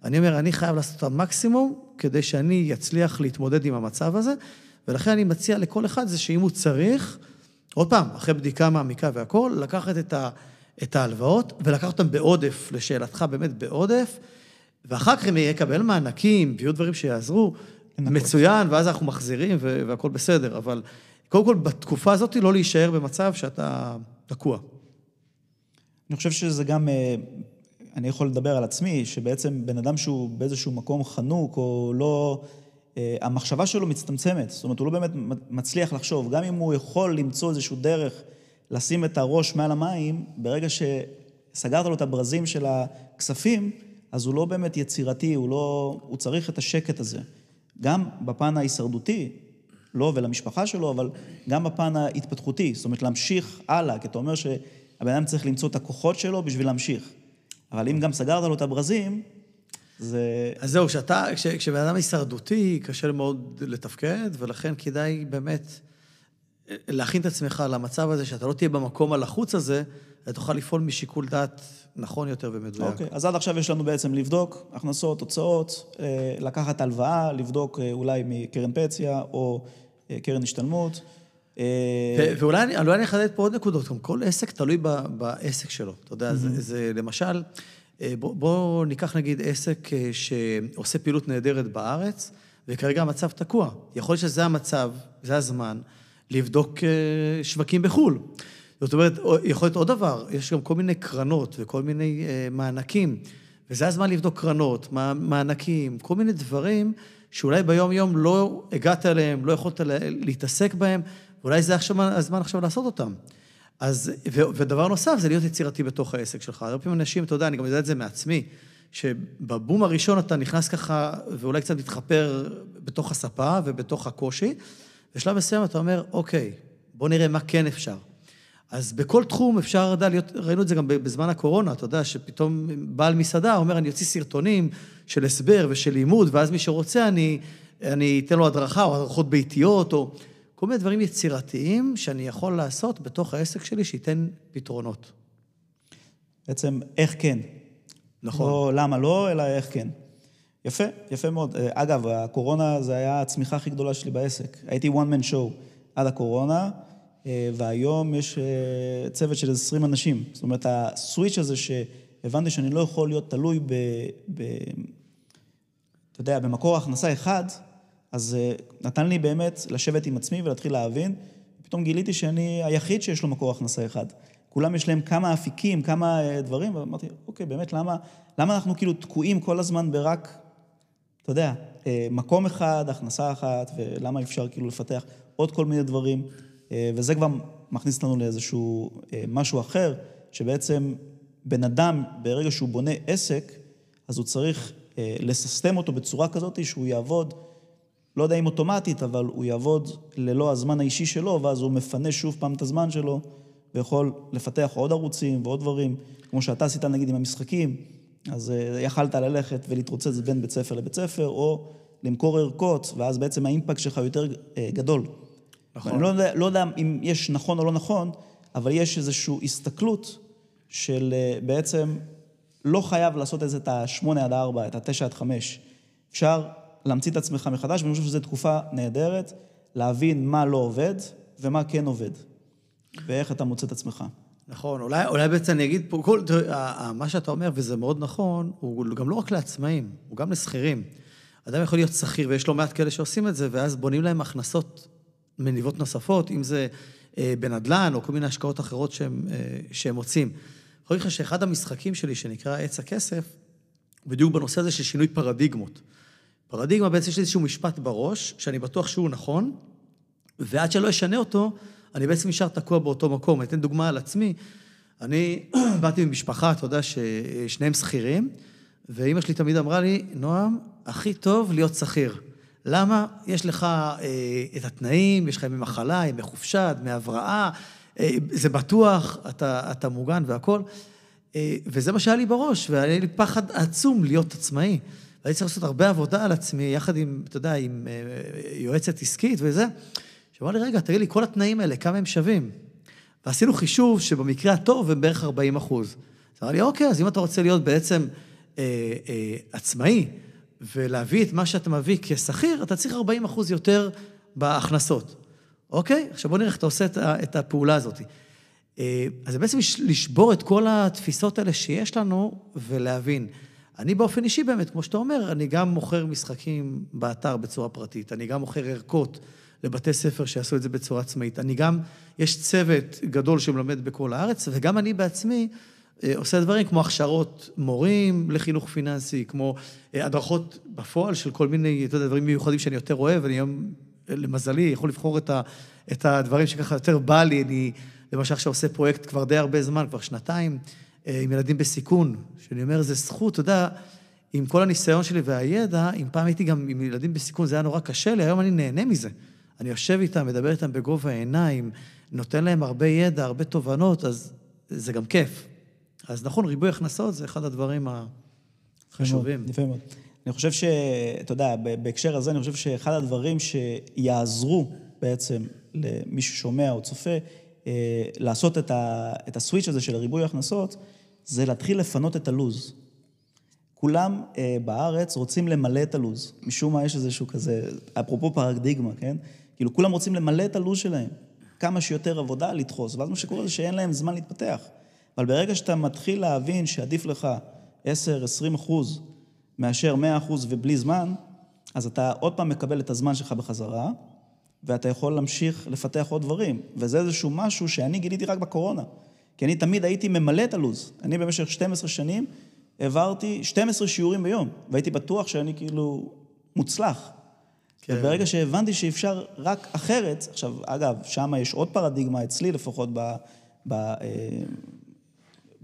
אני אומר, אני חייב לעשות את המקסימום כדי שאני אצליח להתמודד עם המצב הזה, ולכן אני מציע לכל אחד זה שאם הוא צריך, עוד פעם, אחרי בדיקה מעמיקה והכול, לקחת את, ה, את ההלוואות ולקחת אותן בעודף, לשאלתך באמת בעודף, ואחר כך אם יקבל מענקים ויהיו דברים שיעזרו. מצוין, ואז אנחנו מחזירים והכול בסדר, אבל קודם כל בתקופה הזאת לא להישאר במצב שאתה תקוע.
אני חושב שזה גם, אה, אני יכול לדבר על עצמי, שבעצם בן אדם שהוא באיזשהו מקום חנוק, או לא... אה, המחשבה שלו מצטמצמת, זאת אומרת, הוא לא באמת מצליח לחשוב. גם אם הוא יכול למצוא איזושהי דרך לשים את הראש מעל המים, ברגע שסגרת לו את הברזים של הכספים, אז הוא לא באמת יצירתי, הוא לא... הוא צריך את השקט הזה. גם בפן ההישרדותי, לא, ולמשפחה שלו, אבל גם בפן ההתפתחותי. זאת אומרת, להמשיך הלאה, כי אתה אומר שהבן אדם צריך למצוא את הכוחות שלו בשביל להמשיך. אבל אם גם סגרת לו את הברזים, זה...
אז זהו, כשאתה, כש, כשבן אדם הישרדותי, קשה מאוד לתפקד, ולכן כדאי באמת להכין את עצמך למצב הזה, שאתה לא תהיה במקום הלחוץ הזה, ותוכל לפעול משיקול דעת נכון יותר ומדויק.
אוקיי, אז עד עכשיו יש לנו בעצם לבדוק הכנסות, הוצאות, אה, לקחת הלוואה, לבדוק אה, אולי מקרן פציה או אה, קרן השתלמות.
ואולי אני אחדד פה עוד נקודות, גם כל עסק תלוי בעסק שלו. אתה יודע, זה, זה למשל, בוא, בוא ניקח נגיד עסק שעושה פעילות נהדרת בארץ, וכרגע המצב תקוע. יכול להיות שזה המצב, זה הזמן, לבדוק שווקים בחו"ל. זאת אומרת, יכול להיות עוד דבר, יש גם כל מיני קרנות וכל מיני אה, מענקים, וזה הזמן לבדוק קרנות, מענקים, כל מיני דברים שאולי ביום-יום לא הגעת אליהם, לא יכולת להתעסק בהם, ואולי זה עכשיו, הזמן עכשיו לעשות אותם. אז, ו, ודבר נוסף, זה להיות יצירתי בתוך העסק שלך. הרבה פעמים אנשים, אתה יודע, אני גם יודע את זה מעצמי, שבבום הראשון אתה נכנס ככה, ואולי קצת מתחפר בתוך הספה ובתוך הקושי, בשלב מסוים אתה אומר, אוקיי, בוא נראה מה כן אפשר. אז בכל תחום אפשר, יודע, להיות, ראינו את זה גם בזמן הקורונה, אתה יודע, שפתאום בעל מסעדה אומר, אני אוציא סרטונים של הסבר ושל לימוד, ואז מי שרוצה, אני, אני אתן לו הדרכה, או הדרכות ביתיות, או כל מיני דברים יצירתיים שאני יכול לעשות בתוך העסק שלי, שייתן פתרונות.
בעצם, איך כן. נכון. לא למה לא, אלא איך כן. יפה, יפה מאוד. אגב, הקורונה זה היה הצמיחה הכי גדולה שלי בעסק. הייתי one man show עד הקורונה. אה, והיום יש אה, צוות של 20 אנשים. זאת אומרת, הסוויץ' הזה שהבנתי שאני לא יכול להיות תלוי ב... ב אתה יודע, במקור הכנסה אחד, אז אה, נתן לי באמת לשבת עם עצמי ולהתחיל להבין. פתאום גיליתי שאני היחיד שיש לו מקור הכנסה אחד. כולם יש להם כמה אפיקים, כמה דברים, ואמרתי, אוקיי, באמת, למה, למה אנחנו כאילו תקועים כל הזמן ברק, אתה יודע, מקום אחד, הכנסה אחת, ולמה אפשר כאילו לפתח עוד כל מיני דברים? אה, וזה כבר מכניס אותנו לאיזשהו אה, משהו אחר, שבעצם בן אדם, ברגע שהוא בונה עסק, אז הוא צריך אה, לססטם אותו בצורה כזאת שהוא יעבוד, לא יודע אם אוטומטית, אבל הוא יעבוד ללא הזמן האישי שלו, ואז הוא מפנה שוב פעם את הזמן שלו, ויכול לפתח עוד ערוצים ועוד דברים, כמו שאתה עשית נגיד עם המשחקים, אז יכלת ללכת ולהתרוצץ בין בית ספר לבית ספר, או למכור ערכות, ואז בעצם האימפקט שלך יותר גדול. נכון. אני לא יודע, לא יודע אם יש נכון או לא נכון, אבל יש איזושהי הסתכלות של אה, בעצם לא חייב לעשות את זה את ה-8 עד 4, את ה-9 עד 5. אפשר להמציא את עצמך מחדש, ואני חושב שזו תקופה נהדרת להבין מה לא עובד ומה כן עובד, ואיך אתה מוצא את עצמך.
נכון, אולי, אולי בעצם אני אגיד פה, כל, תראה, מה שאתה אומר, וזה מאוד נכון, הוא גם לא רק לעצמאים, הוא גם לשכירים. אדם יכול להיות שכיר, ויש לא מעט כאלה שעושים את זה, ואז בונים להם הכנסות מניבות נוספות, אם זה אה, בנדל"ן או כל מיני השקעות אחרות שהם, אה, שהם מוצאים. אני יכול להגיד לך שאחד המשחקים שלי, שנקרא עץ הכסף, הוא בדיוק בנושא הזה של שינוי פרדיגמות. פרדיגמה בעצם יש לי איזשהו משפט בראש, שאני בטוח שהוא נכון, ועד שלא אשנה אותו, אני בעצם נשאר תקוע באותו מקום. אני אתן דוגמה על עצמי. אני [CLEARS THROAT] באתי ממשפחה, אתה יודע, ששניהם שכירים, ואימא שלי תמיד אמרה לי, נועם, הכי טוב להיות שכיר. למה? יש לך אה, את התנאים, יש לך ימי מחלה, ימי חופשה, דמי הבראה, אה, זה בטוח, אתה, אתה מוגן והכול. אה, וזה מה שהיה לי בראש, והיה לי פחד עצום להיות עצמאי. והייתי צריך לעשות הרבה עבודה על עצמי, יחד עם, אתה יודע, עם אה, יועצת עסקית וזה. שאמר לי, רגע, תגיד לי, כל התנאים האלה, כמה הם שווים? ועשינו חישוב שבמקרה הטוב הם בערך 40 אחוז. אז אמר לי, אוקיי, אז אם אתה רוצה להיות בעצם אה, אה, עצמאי, ולהביא את מה שאתה מביא כשכיר, אתה צריך 40 אחוז יותר בהכנסות. אוקיי? עכשיו בוא נראה איך אתה עושה את הפעולה הזאת. אה, אז זה בעצם לשבור את כל התפיסות האלה שיש לנו ולהבין. אני באופן אישי באמת, כמו שאתה אומר, אני גם מוכר משחקים באתר בצורה פרטית, אני גם מוכר ערכות לבתי ספר שיעשו את זה בצורה עצמאית, אני גם, יש צוות גדול שמלמד בכל הארץ, וגם אני בעצמי עושה דברים כמו הכשרות מורים לחינוך פיננסי, כמו אה, הדרכות בפועל של כל מיני, אתה יודע, דברים מיוחדים שאני יותר אוהב, אני היום, למזלי, יכול לבחור את, ה, את הדברים שככה יותר בא לי, אני למשל עכשיו עושה פרויקט כבר די הרבה זמן, כבר שנתיים, אה, עם ילדים בסיכון, שאני אומר, זה זכות, אתה יודע, עם כל הניסיון שלי והידע, אם פעם הייתי גם עם ילדים בסיכון, זה היה נורא קשה לי, היום אני נהנה מזה. אני יושב איתם, מדבר איתם בגובה העיניים, נותן להם הרבה ידע, הרבה תובנות, אז זה גם כיף. אז נכון, ריבוי הכנסות זה אחד הדברים החשובים.
יפה מאוד. אני חושב ש... אתה יודע, בהקשר הזה, אני חושב שאחד הדברים שיעזרו בעצם למי ששומע או צופה, אה, לעשות את, ה... את הסוויץ' הזה של ריבוי הכנסות, זה להתחיל לפנות את הלוז. כולם אה, בארץ רוצים למלא את הלוז. משום מה יש איזשהו כזה, אפרופו פרדיגמה, כן? כאילו, כולם רוצים למלא את הלוז שלהם. כמה שיותר עבודה, לדחוס. ואז מה שקורה זה שאין להם זמן להתפתח. אבל ברגע שאתה מתחיל להבין שעדיף לך 10-20 אחוז מאשר 100 אחוז ובלי זמן, אז אתה עוד פעם מקבל את הזמן שלך בחזרה, ואתה יכול להמשיך לפתח עוד דברים. וזה איזשהו משהו שאני גיליתי רק בקורונה. כי אני תמיד הייתי ממלא את הלו"ז. אני במשך 12 שנים העברתי 12 שיעורים ביום, והייתי בטוח שאני כאילו מוצלח. כן. וברגע שהבנתי שאפשר רק אחרת, עכשיו, אגב, שם יש עוד פרדיגמה, אצלי לפחות, ב, ב, אה,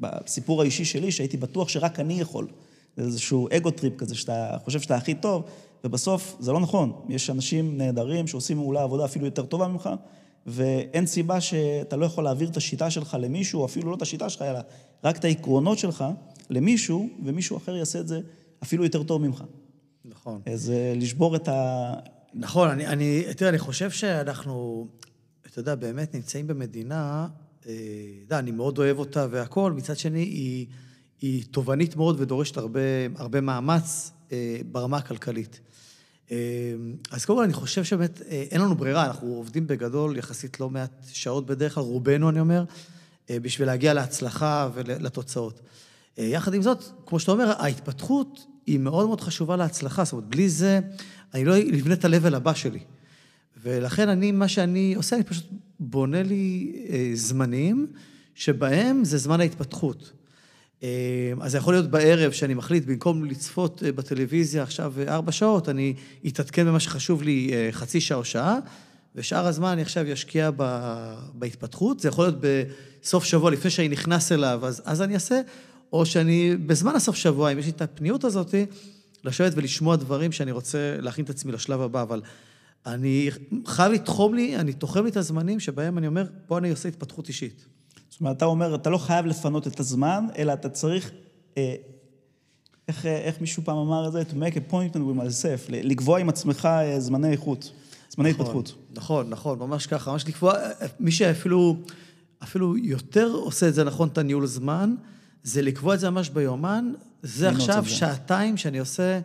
בסיפור האישי שלי, שהייתי בטוח שרק אני יכול. זה איזשהו ego trip כזה, שאתה חושב שאתה הכי טוב, ובסוף זה לא נכון. יש אנשים נהדרים שעושים אולי עבודה אפילו יותר טובה ממך, ואין סיבה שאתה לא יכול להעביר את השיטה שלך למישהו, או אפילו לא את השיטה שלך, אלא רק את העקרונות שלך למישהו, ומישהו אחר יעשה את זה אפילו יותר טוב ממך.
נכון.
אז לשבור את ה...
נכון, אני, אני, תראה, אני חושב שאנחנו, אתה יודע, באמת נמצאים במדינה אה, יודע, אני מאוד אוהב אותה והכול, מצד שני, היא, היא תובענית מאוד ודורשת הרבה, הרבה מאמץ אה, ברמה הכלכלית. אה, אז קודם כל, אני חושב שבאמת אין לנו ברירה, אנחנו עובדים בגדול יחסית לא מעט שעות בדרך כלל, רובנו, אני אומר, בשביל להגיע להצלחה ולתוצאות. יחד עם זאת, כמו שאתה אומר, ההתפתחות היא מאוד מאוד חשובה להצלחה, זאת אומרת, בלי זה, אני לא אבנה את ה-level הבא שלי. ולכן אני, מה שאני עושה, אני פשוט בונה לי אה, זמנים שבהם זה זמן ההתפתחות. אה, אז זה יכול להיות בערב שאני מחליט, במקום לצפות אה, בטלוויזיה עכשיו אה, ארבע שעות, אני אתעדכן במה שחשוב לי אה, חצי שעה או שעה, ושאר הזמן אני עכשיו אשקיע בהתפתחות. זה יכול להיות בסוף שבוע, לפני שאני נכנס אליו, אז, אז אני אעשה, או שאני, בזמן הסוף שבוע, אם יש לי את הפניות הזאת, לשבת ולשמוע דברים שאני רוצה להכין את עצמי לשלב הבא, אבל... אני חייב לתחום לי, אני תוחם לי את הזמנים שבהם אני אומר, פה אני עושה התפתחות אישית.
זאת אומרת, אתה אומר, אתה לא חייב לפנות את הזמן, אלא אתה צריך, אה, איך, אה, איך מישהו פעם אמר את זה? to make a point with myself, לקבוע עם עצמך אה, זמני איכות, זמני נכון, התפתחות.
נכון, נכון, ממש ככה, ממש לקבוע, אה, מי שאפילו אפילו יותר עושה את זה נכון, את הניהול זמן, זה לקבוע את זה ממש ביומן, זה עכשיו שעתיים שאני עושה...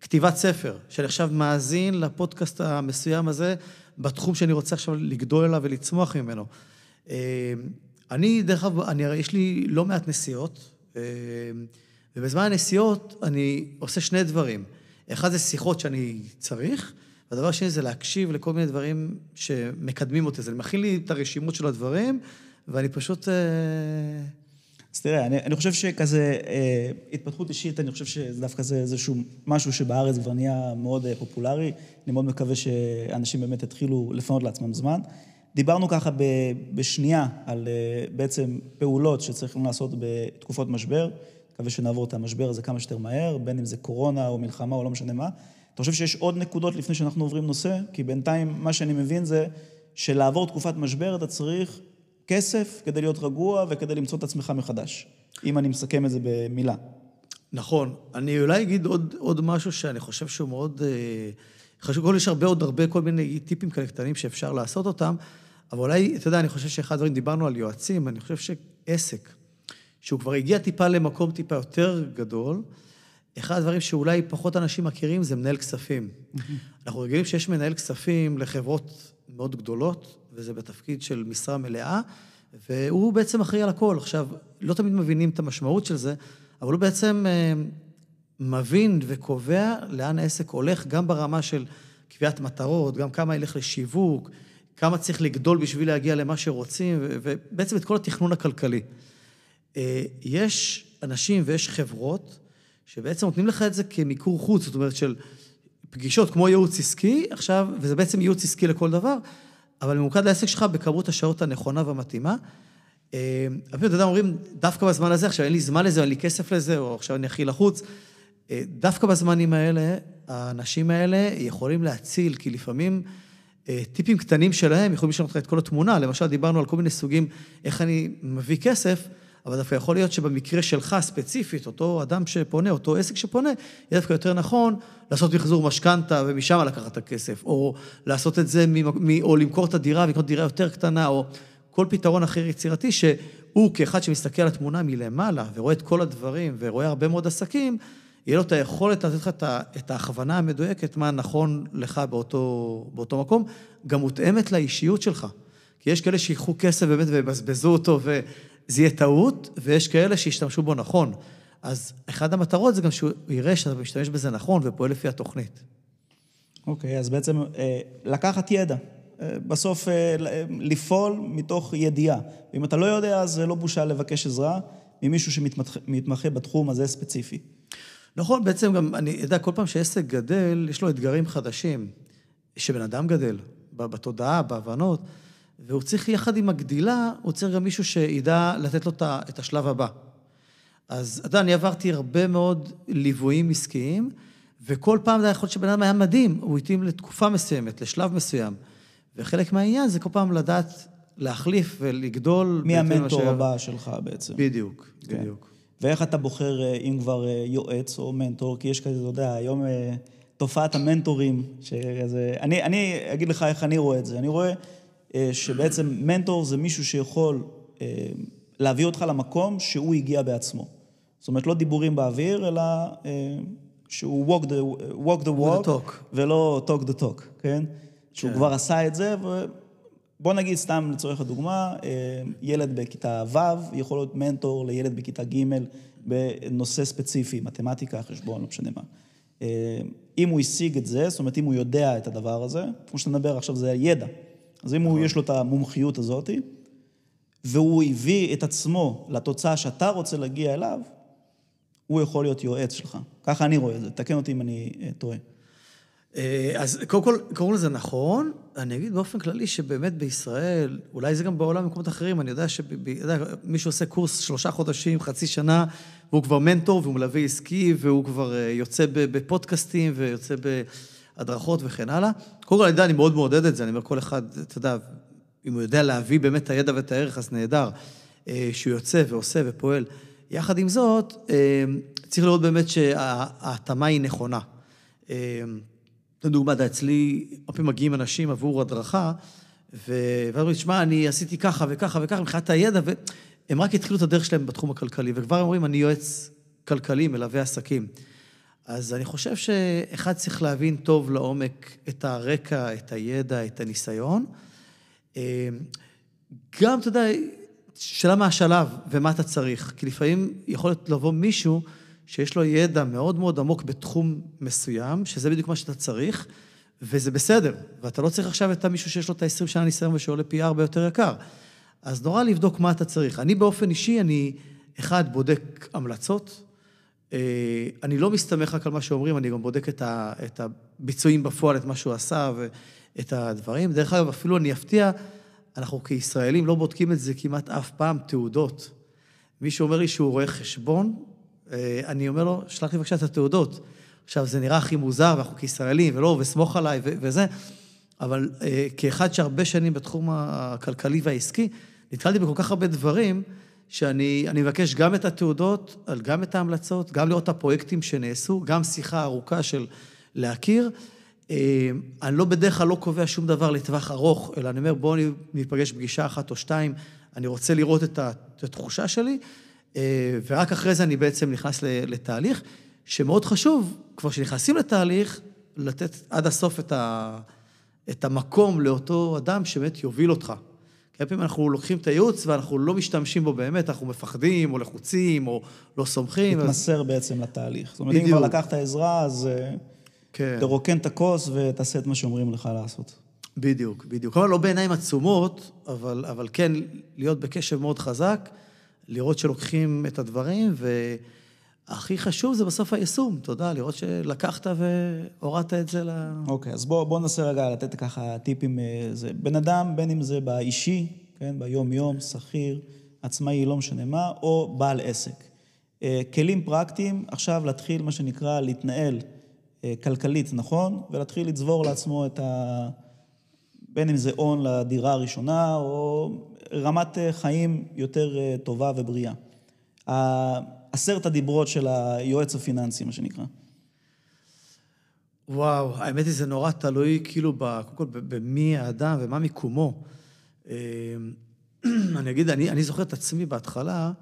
כתיבת ספר, שאני עכשיו מאזין לפודקאסט המסוים הזה, בתחום שאני רוצה עכשיו לגדול אליו ולצמוח ממנו. אה, אני, דרך אגב, יש לי לא מעט נסיעות, אה, ובזמן הנסיעות אני עושה שני דברים. אחד זה שיחות שאני צריך, והדבר השני זה להקשיב לכל מיני דברים שמקדמים אותי. אני מכין לי את הרשימות של הדברים, ואני פשוט...
אז תראה, אני, אני חושב שכזה, אה, התפתחות אישית, אני חושב שזה דווקא זה איזשהו משהו שבארץ כבר נהיה מאוד אה, פופולרי. אני מאוד מקווה שאנשים באמת יתחילו לפנות לעצמם זמן. דיברנו ככה ב, בשנייה על אה, בעצם פעולות שצריכים לעשות בתקופות משבר. מקווה שנעבור את המשבר הזה כמה שיותר מהר, בין אם זה קורונה או מלחמה או לא משנה מה. אתה חושב שיש עוד נקודות לפני שאנחנו עוברים נושא? כי בינתיים, מה שאני מבין זה שלעבור תקופת משבר אתה צריך כסף כדי להיות רגוע וכדי למצוא את עצמך מחדש, אם אני מסכם את זה במילה.
נכון. אני אולי אגיד עוד, עוד משהו שאני חושב שהוא מאוד אה, חשוב. קודם יש הרבה עוד הרבה כל מיני טיפים כאלה קטנים שאפשר לעשות אותם, אבל אולי, אתה יודע, אני חושב שאחד הדברים, דיברנו על יועצים, אני חושב שעסק, שהוא כבר הגיע טיפה למקום טיפה יותר גדול, אחד הדברים שאולי פחות אנשים מכירים זה מנהל כספים. אנחנו רגילים שיש מנהל כספים לחברות מאוד גדולות, וזה בתפקיד של משרה מלאה, והוא בעצם אחראי על הכל. עכשיו, לא תמיד מבינים את המשמעות של זה, אבל הוא בעצם אה, מבין וקובע לאן העסק הולך, גם ברמה של קביעת מטרות, גם כמה ילך לשיווק, כמה צריך לגדול בשביל להגיע למה שרוצים, ובעצם את כל התכנון הכלכלי. אה, יש אנשים ויש חברות שבעצם נותנים לך את זה כמיקור חוץ, זאת אומרת של פגישות כמו ייעוץ עסקי, עכשיו, וזה בעצם ייעוץ עסקי לכל דבר, אבל ממוקד לעסק שלך בכמות השעות הנכונה והמתאימה. אבל אתה יודע, אומרים, דווקא בזמן הזה, עכשיו אין לי זמן לזה, אין לי כסף לזה, או עכשיו אני הכי לחוץ. אה, דווקא בזמנים האלה, האנשים האלה יכולים להציל, כי לפעמים אה, טיפים קטנים שלהם יכולים לשנות לך את כל התמונה. למשל, דיברנו על כל מיני סוגים, איך אני מביא כסף, אבל דווקא יכול להיות שבמקרה שלך ספציפית, אותו אדם שפונה, אותו עסק שפונה, יהיה דווקא יותר נכון לעשות מחזור משכנתה ומשם לקחת את הכסף, או לעשות את זה, או למכור את הדירה ולקנות דירה יותר קטנה, או כל פתרון אחר יצירתי, שהוא כאחד שמסתכל על התמונה מלמעלה ורואה את כל הדברים ורואה הרבה מאוד עסקים, יהיה לו את היכולת לתת לך את ההכוונה המדויקת, מה נכון לך באותו, באותו מקום, גם מותאמת לאישיות שלך. כי יש כאלה שיקחו כסף באמת ויבזבזו אותו וזה יהיה טעות, ויש כאלה שישתמשו בו נכון. אז אחת המטרות זה גם שהוא יראה שאתה משתמש בזה נכון ופועל לפי התוכנית.
אוקיי, okay, אז בעצם אה, לקחת ידע. אה, בסוף אה, לפעול מתוך ידיעה. ואם אתה לא יודע, אז זה לא בושה לבקש עזרה ממישהו שמתמחה בתחום הזה ספציפי.
נכון, בעצם גם, אני יודע, כל פעם שעסק גדל, יש לו אתגרים חדשים. שבן אדם גדל, בתודעה, בהבנות, והוא צריך, יחד עם הגדילה, הוא צריך גם מישהו שידע לתת לו את השלב הבא. אז אתה יודע, אני עברתי הרבה מאוד ליוויים עסקיים, וכל פעם זה היה יכול להיות שבן אדם היה מדהים, הוא התאים לתקופה מסוימת, לשלב מסוים. וחלק מהעניין זה כל פעם לדעת להחליף ולגדול.
מי המנטור הבא שלך בעצם.
בדיוק, כן. בדיוק.
ואיך אתה בוחר, אה, אם כבר אה, יועץ או מנטור, כי יש כזה, אתה יודע, היום אה, תופעת המנטורים, שזה... אני, אני אגיד לך איך אני רואה את זה. אני רואה שבעצם מנטור זה מישהו שיכול להביא אותך למקום שהוא הגיע בעצמו. זאת אומרת, לא דיבורים באוויר, אלא שהוא walk the walk, the walk
talk.
ולא talk the talk, כן? שהוא כן. כבר עשה את זה, ובוא נגיד סתם לצורך הדוגמה, אה, ילד בכיתה ו' יכול להיות מנטור לילד בכיתה ג' בנושא ספציפי, מתמטיקה, חשבון, לא משנה מה. אה, אם הוא השיג את זה, זאת אומרת, אם הוא יודע את הדבר הזה, כמו שאתה מדבר עכשיו, זה ידע. אז אם הוא, נכון. יש לו את המומחיות הזאת, והוא הביא את עצמו לתוצאה שאתה רוצה להגיע אליו, הוא יכול להיות יועץ שלך. ככה אני רואה את זה, תקן אותי אם אני אה, טועה.
אה, אז קודם כל, קוראים לזה נכון. אני אגיד באופן כללי שבאמת בישראל, אולי זה גם בעולם במקומות אחרים, אני יודע שמי שעושה קורס שלושה חודשים, חצי שנה, והוא כבר מנטור והוא מלווה עסקי, והוא כבר אה, יוצא בפודקאסטים ויוצא בהדרכות וכן הלאה. קודם כל, אני יודע, אני מאוד מעודד את זה, אני אומר, כל אחד, אתה יודע, אם הוא יודע להביא באמת את הידע ואת הערך, אז נהדר. אה, שהוא יוצא ועושה ופועל. יחד עם זאת, צריך לראות באמת שההתאמה היא נכונה. לדוגמה, אצלי, הרבה פעמים מגיעים אנשים עבור הדרכה, ואז אומרים, שמע, אני עשיתי ככה וככה וככה, מבחינת הידע, והם רק התחילו את הדרך שלהם בתחום הכלכלי, וכבר אומרים, אני יועץ כלכלי, מלווה עסקים. אז אני חושב שאחד צריך להבין טוב לעומק את הרקע, את הידע, את הניסיון. גם, אתה יודע, שאלה מה השלב ומה אתה צריך, כי לפעמים יכול לבוא מישהו שיש לו ידע מאוד מאוד עמוק בתחום מסוים, שזה בדיוק מה שאתה צריך, וזה בסדר. ואתה לא צריך עכשיו את המישהו שיש לו את ה-20 שנה ניסיון ושעולה פי ארבע יותר יקר. אז נורא לבדוק מה אתה צריך. אני באופן אישי, אני, אחד, בודק המלצות. אה, אני לא מסתמך רק על מה שאומרים, אני גם בודק את, ה, את הביצועים בפועל, את מה שהוא עשה ואת הדברים. דרך אגב, אפילו אני אפתיע, אנחנו כישראלים לא בודקים את זה כמעט אף פעם, תעודות. מישהו אומר לי שהוא רואה חשבון, אה, אני אומר לו, שלח לי בבקשה את התעודות. עכשיו, זה נראה הכי מוזר, ואנחנו כישראלים, ולא, וסמוך עליי, וזה, אבל אה, כאחד שהרבה שנים בתחום הכלכלי והעסקי, נתקלתי בכל כך הרבה דברים, שאני מבקש גם את התעודות, גם את ההמלצות, גם לראות את הפרויקטים שנעשו, גם שיחה ארוכה של להכיר. אה, אני לא בדרך כלל לא קובע שום דבר לטווח ארוך, אלא אני אומר, בואו ניפגש פגישה אחת או שתיים, אני רוצה לראות את התחושה שלי, אה, ורק אחרי זה אני בעצם נכנס לתהליך, שמאוד חשוב, כבר כשנכנסים לתהליך, לתת עד הסוף את, ה, את המקום לאותו אדם שבאמת יוביל אותך. כי הרבה פעמים אנחנו לוקחים את הייעוץ ואנחנו לא משתמשים בו באמת, אנחנו מפחדים או לחוצים או לא סומכים.
להתמסר אז... בעצם לתהליך. זאת אומרת. אם כבר לקחת עזרה, אז אה, כן. תרוקן את הכוס ותעשה את מה שאומרים לך לעשות.
בדיוק, בדיוק. כלומר, לא בעיניים עצומות, אבל, אבל כן להיות בקשב מאוד חזק. לראות שלוקחים את הדברים, והכי חשוב זה בסוף היישום, אתה יודע, לראות שלקחת והורדת את זה ל...
אוקיי, אז בואו בוא ננסה רגע לתת ככה טיפים. אה, זה בן אדם, בין אם זה באישי, כן, ביום-יום, שכיר, עצמאי, לא משנה מה, או בעל עסק. אה, כלים פרקטיים, עכשיו להתחיל, מה שנקרא, להתנהל אה, כלכלית נכון, ולהתחיל לצבור לעצמו את ה... בין אם זה הון לדירה הראשונה, או רמת חיים יותר טובה ובריאה. עשרת הדיברות של היועץ הפיננסי, מה שנקרא.
וואו, האמת היא, זה נורא תלוי כאילו, קודם כל, במי האדם ומה מיקומו. [CLEARS THROAT] אני אגיד, אני, אני זוכר את עצמי בהתחלה,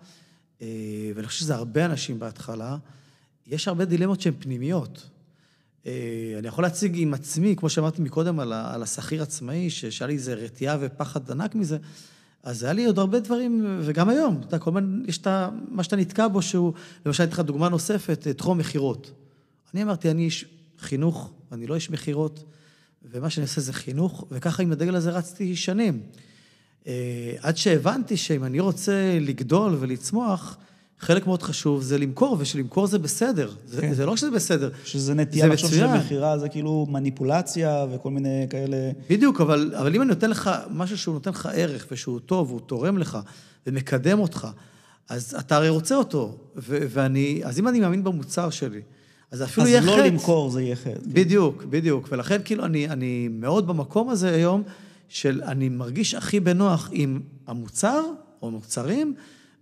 אה, ואני חושב שזה הרבה אנשים בהתחלה, יש הרבה דילמות שהן פנימיות. אה, אני יכול להציג עם עצמי, כמו שאמרתי מקודם, על השכיר עצמאי, שהיה לי איזה רתיעה ופחד ענק מזה, אז היה לי עוד הרבה דברים, וגם היום, אתה כל הזמן יש את מה שאתה נתקע בו, שהוא, למשל, אני אתן לך דוגמה נוספת, אה, תחום מכירות. אני אמרתי, אני איש חינוך, אני לא איש מכירות, ומה שאני עושה זה חינוך, וככה עם הדגל הזה רצתי שנים. אה, עד שהבנתי שאם אני רוצה לגדול ולצמוח, חלק מאוד חשוב זה למכור, ושלמכור זה בסדר. כן. זה, זה לא שזה בסדר,
שזה נטייה לחשוב שמכירה זה כאילו מניפולציה וכל מיני כאלה...
בדיוק, אבל, אבל אם אני נותן לך משהו שהוא נותן לך ערך, ושהוא טוב, והוא תורם לך, ומקדם אותך, אז אתה הרי רוצה אותו. ו- ואני, אז אם אני מאמין במוצר שלי, אז אפילו
אז
יהיה חטא.
אז לא למכור זה יהיה חטא.
בדיוק, בדיוק. ולכן כאילו אני, אני מאוד במקום הזה היום, של אני מרגיש הכי בנוח עם המוצר או מוצרים,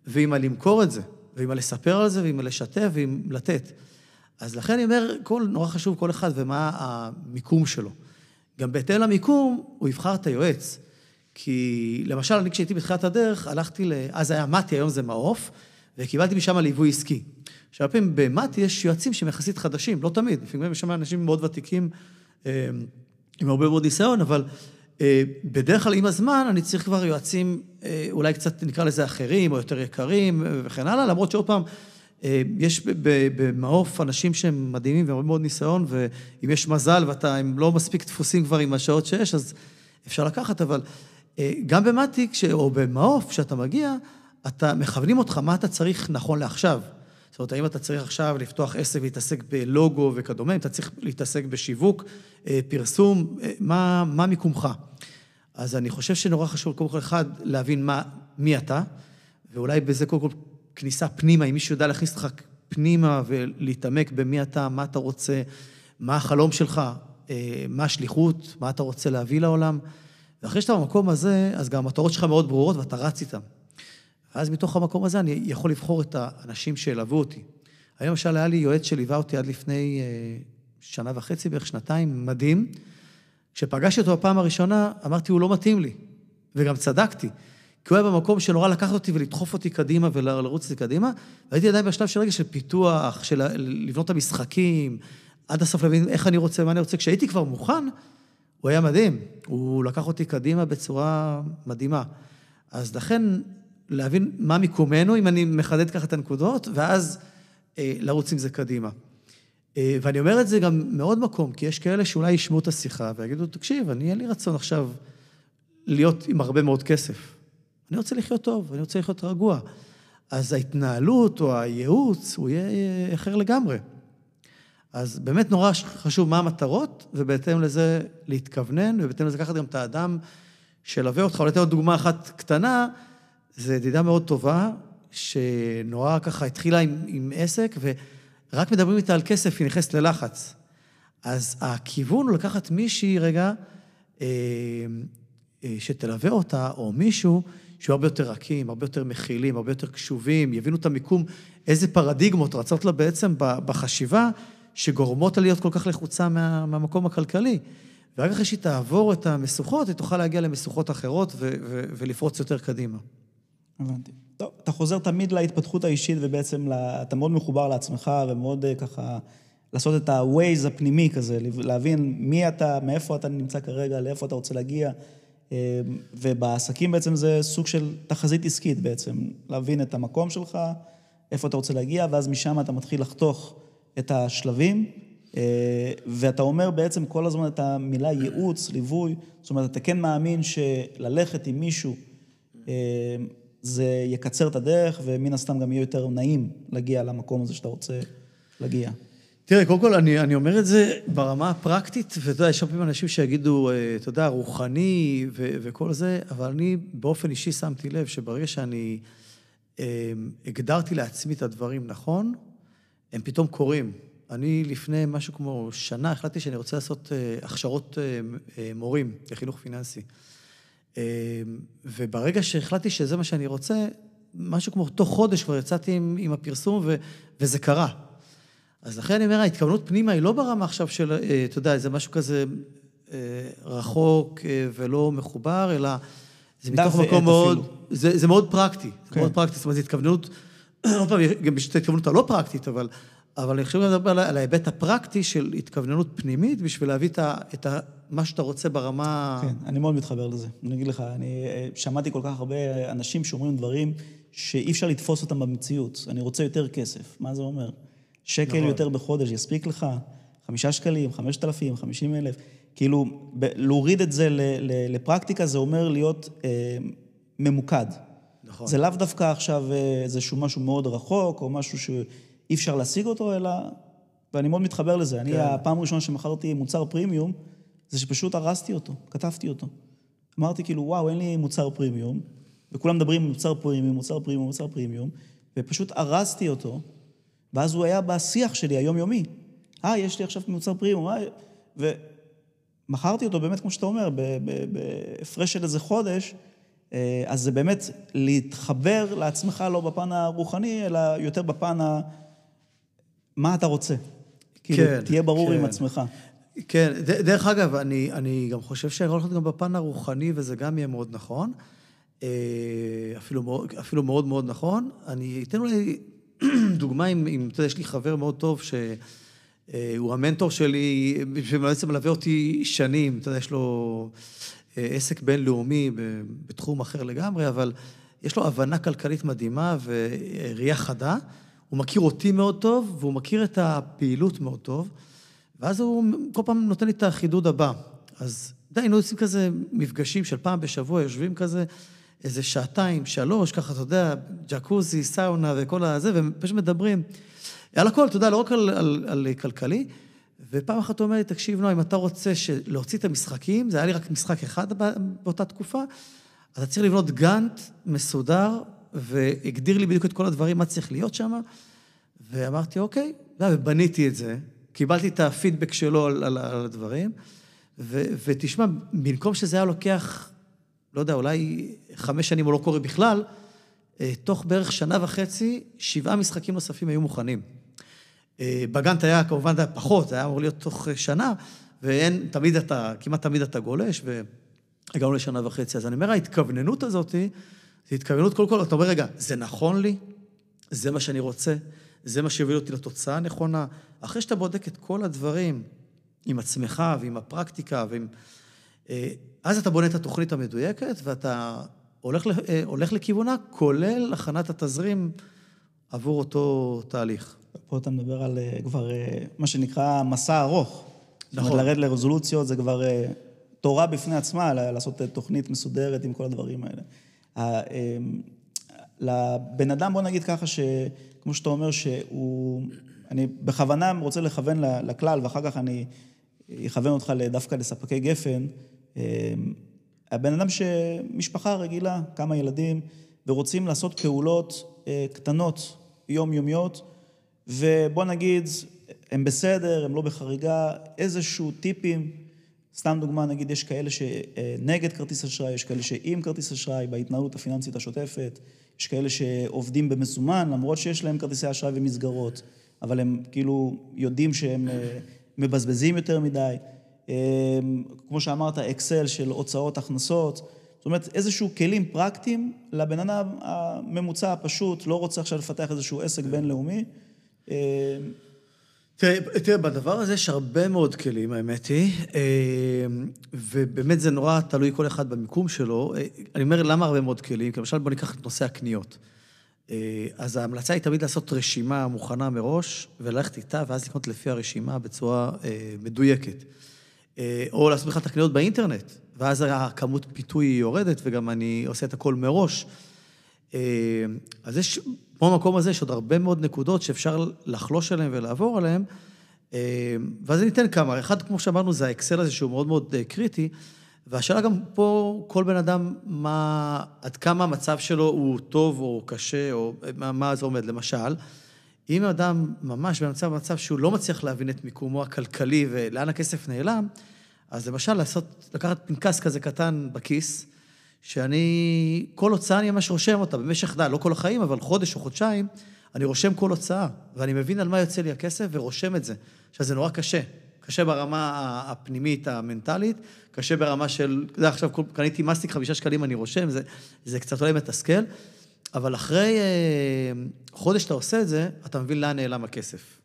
ועם הלמכור את זה, ועם הלספר על זה, ועם הלשתף, ועם לתת. אז לכן אני אומר, כל, נורא חשוב כל אחד ומה המיקום שלו. גם בהתאם למיקום, הוא יבחר את היועץ. כי למשל, אני כשהייתי בתחילת הדרך, הלכתי ל... אז היה מתי, היום זה מעוף, וקיבלתי משם ליווי עסקי. עכשיו, פעמים במתי יש יועצים שהם יחסית חדשים, לא תמיד, לפעמים יש שם אנשים מאוד ותיקים, אה, עם הרבה מאוד ניסיון, אבל בדרך כלל עם הזמן אני צריך כבר יועצים אה, אולי קצת נקרא לזה אחרים או יותר יקרים אה, וכן הלאה, למרות שעוד פעם, יש במעוף אנשים שהם מדהימים והרבה מאוד ניסיון, ואם יש מזל ואתה, הם לא מספיק דפוסים כבר עם השעות שיש, אז אפשר לקחת, אבל גם במטיק או במעוף, כשאתה מגיע, אתה, מכוונים אותך מה אתה צריך נכון לעכשיו. זאת אומרת, האם אתה צריך עכשיו לפתוח עסק ולהתעסק בלוגו וכדומה, אם אתה צריך להתעסק בשיווק, פרסום, מה, מה מיקומך. אז אני חושב שנורא חשוב, קודם כל, אחד, להבין מה, מי אתה, ואולי בזה קודם כל כניסה פנימה, אם מישהו יודע להכניס אותך פנימה ולהתעמק במי אתה, מה אתה רוצה, מה החלום שלך, אה, מה השליחות, מה אתה רוצה להביא לעולם. ואחרי שאתה במקום הזה, אז גם המטרות שלך מאוד ברורות ואתה רץ איתן. ואז מתוך המקום הזה אני יכול לבחור את האנשים שילוו אותי. אני למשל, היה לי יועץ שליווה אותי עד לפני אה, שנה וחצי, בערך שנתיים, מדהים. כשפגשתי אותו בפעם הראשונה, אמרתי, הוא לא מתאים לי. וגם צדקתי. כי הוא היה במקום שנורא לקחת אותי ולדחוף אותי קדימה ולרוץ אותי קדימה, והייתי עדיין בשלב של רגע של פיתוח, של לבנות את המשחקים, עד הסוף להבין איך אני רוצה, מה אני רוצה. כשהייתי כבר מוכן, הוא היה מדהים. הוא לקח אותי קדימה בצורה מדהימה. אז לכן, להבין מה מיקומנו, אם אני מחדד ככה את הנקודות, ואז אה, לרוץ עם זה קדימה. אה, ואני אומר את זה גם מעוד מקום, כי יש כאלה שאולי ישמעו את השיחה ויגידו, תקשיב, אני אין לי רצון עכשיו להיות עם הרבה מאוד כסף. אני רוצה לחיות טוב, אני רוצה לחיות רגוע. אז ההתנהלות או הייעוץ, הוא יהיה אחר לגמרי. אז באמת נורא חשוב מה המטרות, ובהתאם לזה להתכוונן, ובהתאם לזה לקחת גם את האדם שילווה אותך. אולי אתן עוד דוגמה אחת קטנה, זו ידידה מאוד טובה, שנורא ככה התחילה עם, עם עסק, ו... רק מדברים איתה על כסף, היא נכנסת ללחץ. אז הכיוון הוא לקחת מישהי רגע, אה, אה, שתלווה אותה, או מישהו שהוא הרבה יותר רכים, הרבה יותר מכילים, הרבה יותר קשובים, יבינו את המיקום, איזה פרדיגמות רצות לה בעצם בחשיבה, שגורמות לה להיות כל כך לחוצה מה, מהמקום הכלכלי. ורק אחרי שהיא תעבור את המשוכות, היא תוכל להגיע למשוכות אחרות ו- ו- ולפרוץ יותר קדימה.
הבנתי. טוב, אתה חוזר תמיד להתפתחות האישית ובעצם לה, אתה מאוד מחובר לעצמך ומאוד אה, ככה לעשות את ה-Waze הפנימי כזה, להבין מי אתה, מאיפה אתה נמצא כרגע, לאיפה אתה רוצה להגיע. אה, ובעסקים בעצם זה סוג של תחזית עסקית בעצם, להבין את המקום שלך, איפה אתה רוצה להגיע, ואז משם אתה מתחיל לחתוך את השלבים, אה, ואתה אומר בעצם כל הזמן את המילה ייעוץ, ליווי, זאת אומרת, אתה כן מאמין שללכת עם מישהו זה יקצר את הדרך, ומן הסתם גם יהיה יותר נעים להגיע למקום הזה שאתה רוצה להגיע.
תראה, קודם כל, אני, אני אומר את זה ברמה הפרקטית, ואתה יודע, יש הרבה פעמים אנשים שיגידו, אה, אתה יודע, רוחני ו- וכל זה, אבל אני באופן אישי שמתי לב שברגע שאני אה, הגדרתי לעצמי את הדברים נכון, הם פתאום קורים. אני לפני משהו כמו שנה החלטתי שאני רוצה לעשות אה, הכשרות אה, אה, מורים לחינוך פיננסי. אה, וברגע שהחלטתי שזה מה שאני רוצה, משהו כמו תוך חודש כבר יצאתי עם, עם הפרסום ו, וזה קרה. אז לכן אני אומר, ההתכוונות פנימה היא לא ברמה עכשיו של, אה, אתה יודע, זה משהו כזה אה, רחוק אה, ולא מחובר, אלא זה מתוך מקום מאוד. זה, זה מאוד פרקטי,
כן.
מאוד פרקטי, זאת אומרת, זו התכוונות, עוד פעם, גם יש את ההתכוונות הלא פרקטית, אבל, אבל אני חושב לדבר על, ההיבט הפרקטי של התכווננות פנימית, בשביל להביא את, ה, את ה, מה שאתה רוצה ברמה...
כן, אני מאוד מתחבר לזה. אני אגיד לך, אני אה, שמעתי כל כך הרבה אנשים שאומרים דברים שאי אפשר לתפוס אותם במציאות. אני רוצה יותר כסף. מה זה אומר? שקל
נכון.
יותר בחודש יספיק לך? חמישה שקלים, חמשת אלפים, חמישים אלף? כאילו, ב- להוריד את זה ל- ל- לפרקטיקה זה אומר להיות אה, ממוקד.
נכון.
זה לאו דווקא עכשיו אה, איזשהו משהו מאוד רחוק, או משהו שאי אפשר להשיג אותו, אלא... ואני מאוד מתחבר לזה. אני,
כן.
הפעם הראשונה שמכרתי מוצר פרימיום, זה שפשוט הרסתי אותו, כתבתי אותו. אמרתי כאילו, וואו, אין לי מוצר פרימיום, וכולם מדברים מוצר פרימיום, מוצר פרימיום, מוצר פרימיום, ופשוט הרסתי אותו, ואז הוא היה בשיח שלי היומיומי. אה, יש לי עכשיו מוצר פרימיום, אה... ומכרתי אותו באמת, כמו שאתה אומר, בהפרש של איזה חודש, אה, אז זה באמת להתחבר לעצמך לא בפן הרוחני, אלא יותר בפן ה... מה אתה רוצה. כאילו,
כן,
תהיה ברור
כן.
עם עצמך.
כן, ד- דרך אגב, אני, אני גם חושב שיכול להיות גם בפן הרוחני, וזה גם יהיה מאוד נכון. אה, אפילו אפילו מאוד מאוד נכון. אני אתן אולי [CLEARS THROAT] דוגמה עם, עם, אתה יודע, יש לי חבר מאוד טוב שהוא המנטור שלי, שבעצם מלווה אותי שנים, אתה יודע, יש לו אה, עסק בינלאומי בתחום אחר לגמרי, אבל יש לו הבנה כלכלית מדהימה וראייה חדה. הוא מכיר אותי מאוד טוב, והוא מכיר את הפעילות מאוד טוב. ואז הוא כל פעם נותן לי את החידוד הבא. אז די, היינו עושים כזה מפגשים של פעם בשבוע, יושבים כזה איזה שעתיים, שלוש, ככה, אתה יודע, ג'קוזי, סאונה וכל הזה, ופשוט מדברים על הכל, אתה יודע, לא רק על, על, על כלכלי. ופעם אחת הוא אומר לי, תקשיב, נועה, אם אתה רוצה להוציא את המשחקים, זה היה לי רק משחק אחד בא- באותה תקופה, אתה צריך לבנות גאנט מסודר, והגדיר לי בדיוק את כל הדברים, מה צריך להיות שם. ואמרתי, אוקיי, יודע, ובניתי את זה, קיבלתי את הפידבק שלו על, על, על הדברים, ו, ותשמע, במקום שזה היה לוקח, לא יודע, אולי חמש שנים או לא קורה בכלל, אה, תוך בערך שנה וחצי, שבעה משחקים נוספים היו מוכנים. אה, בגאנט היה, כמובן, היה פחות, היה אמור להיות תוך אה, שנה, ואין, תמיד אתה, כמעט תמיד אתה גולש, והגענו לשנה וחצי. אז אני אומר, ההתכווננות הזאת, זו התכווננות, קודם כל, אתה אומר, רגע, זה נכון לי? זה מה שאני רוצה? זה מה שיוביל אותי לתוצאה הנכונה? אחרי שאתה בודק את כל הדברים עם עצמך ועם הפרקטיקה, ועם... אה, אז אתה בונה את התוכנית המדויקת, ואתה הולך, אה, הולך לכיוונה, כולל הכנת התזרים עבור אותו תהליך.
פה אתה מדבר על אה, כבר מה שנקרא מסע ארוך. נכון. זאת
נכון.
אומרת, לרדת לרזולוציות זה כבר תורה בפני עצמה, לעשות תוכנית מסודרת עם כל הדברים האלה. אה, לבן אדם, בוא נגיד ככה, שכמו שאתה אומר, שהוא... אני בכוונה רוצה לכוון לכלל, ואחר כך אני אכוון אותך דווקא לספקי גפן. אה, הבן אדם שמשפחה רגילה, כמה ילדים, ורוצים לעשות פעולות אה, קטנות, יומיומיות, ובוא נגיד, הם בסדר, הם לא בחריגה, איזשהו טיפים, סתם דוגמה, נגיד, יש כאלה שנגד כרטיס אשראי, יש כאלה שעם כרטיס אשראי, בהתנהלות הפיננסית השוטפת, יש כאלה שעובדים במזומן, למרות שיש להם כרטיסי אשראי ומסגרות, אבל הם כאילו יודעים שהם אה, מבזבזים יותר מדי. אה, כמו שאמרת, אקסל של הוצאות, הכנסות. זאת אומרת, איזשהו כלים פרקטיים לבן אדם הממוצע הפשוט, לא רוצה עכשיו לפתח איזשהו עסק בינלאומי. אה,
תראה, תראה, בדבר הזה יש הרבה מאוד כלים, האמת היא, אה, ובאמת זה נורא תלוי כל אחד במיקום שלו. אה, אני אומר, למה הרבה מאוד כלים? כי למשל, בוא ניקח את נושא הקניות. אה, אז ההמלצה היא תמיד לעשות רשימה מוכנה מראש, וללכת איתה, ואז לקנות לפי הרשימה בצורה אה, מדויקת. או לעשות בכלל את הקניות באינטרנט, ואז הכמות פיתוי יורדת, וגם אני עושה את הכל מראש. אז יש, פה במקום הזה יש עוד הרבה מאוד נקודות שאפשר לחלוש עליהן ולעבור עליהן, אה, ואז אני אתן כמה. אחד, כמו שאמרנו, זה האקסל הזה שהוא מאוד מאוד אה, קריטי, והשאלה גם פה, כל בן אדם, מה, עד כמה המצב שלו הוא טוב או קשה, או מה, מה זה עומד. למשל, אם אדם ממש במצב, במצב שהוא לא מצליח להבין את מיקומו הכלכלי ולאן הכסף נעלם, אז למשל לעשות, לקחת פנקס כזה קטן בכיס, שאני, כל הוצאה אני ממש רושם אותה במשך, די, לא כל החיים, אבל חודש או חודשיים, אני רושם כל הוצאה, ואני מבין על מה יוצא לי הכסף ורושם את זה. עכשיו, זה נורא קשה. קשה ברמה הפנימית, המנטלית, קשה ברמה של, אתה יודע, עכשיו קניתי מסטיק חמישה שקלים, אני רושם, זה, זה קצת אולי מתסכל, אבל אחרי אה, חודש אתה עושה את זה, אתה מבין לאן נעלם הכסף.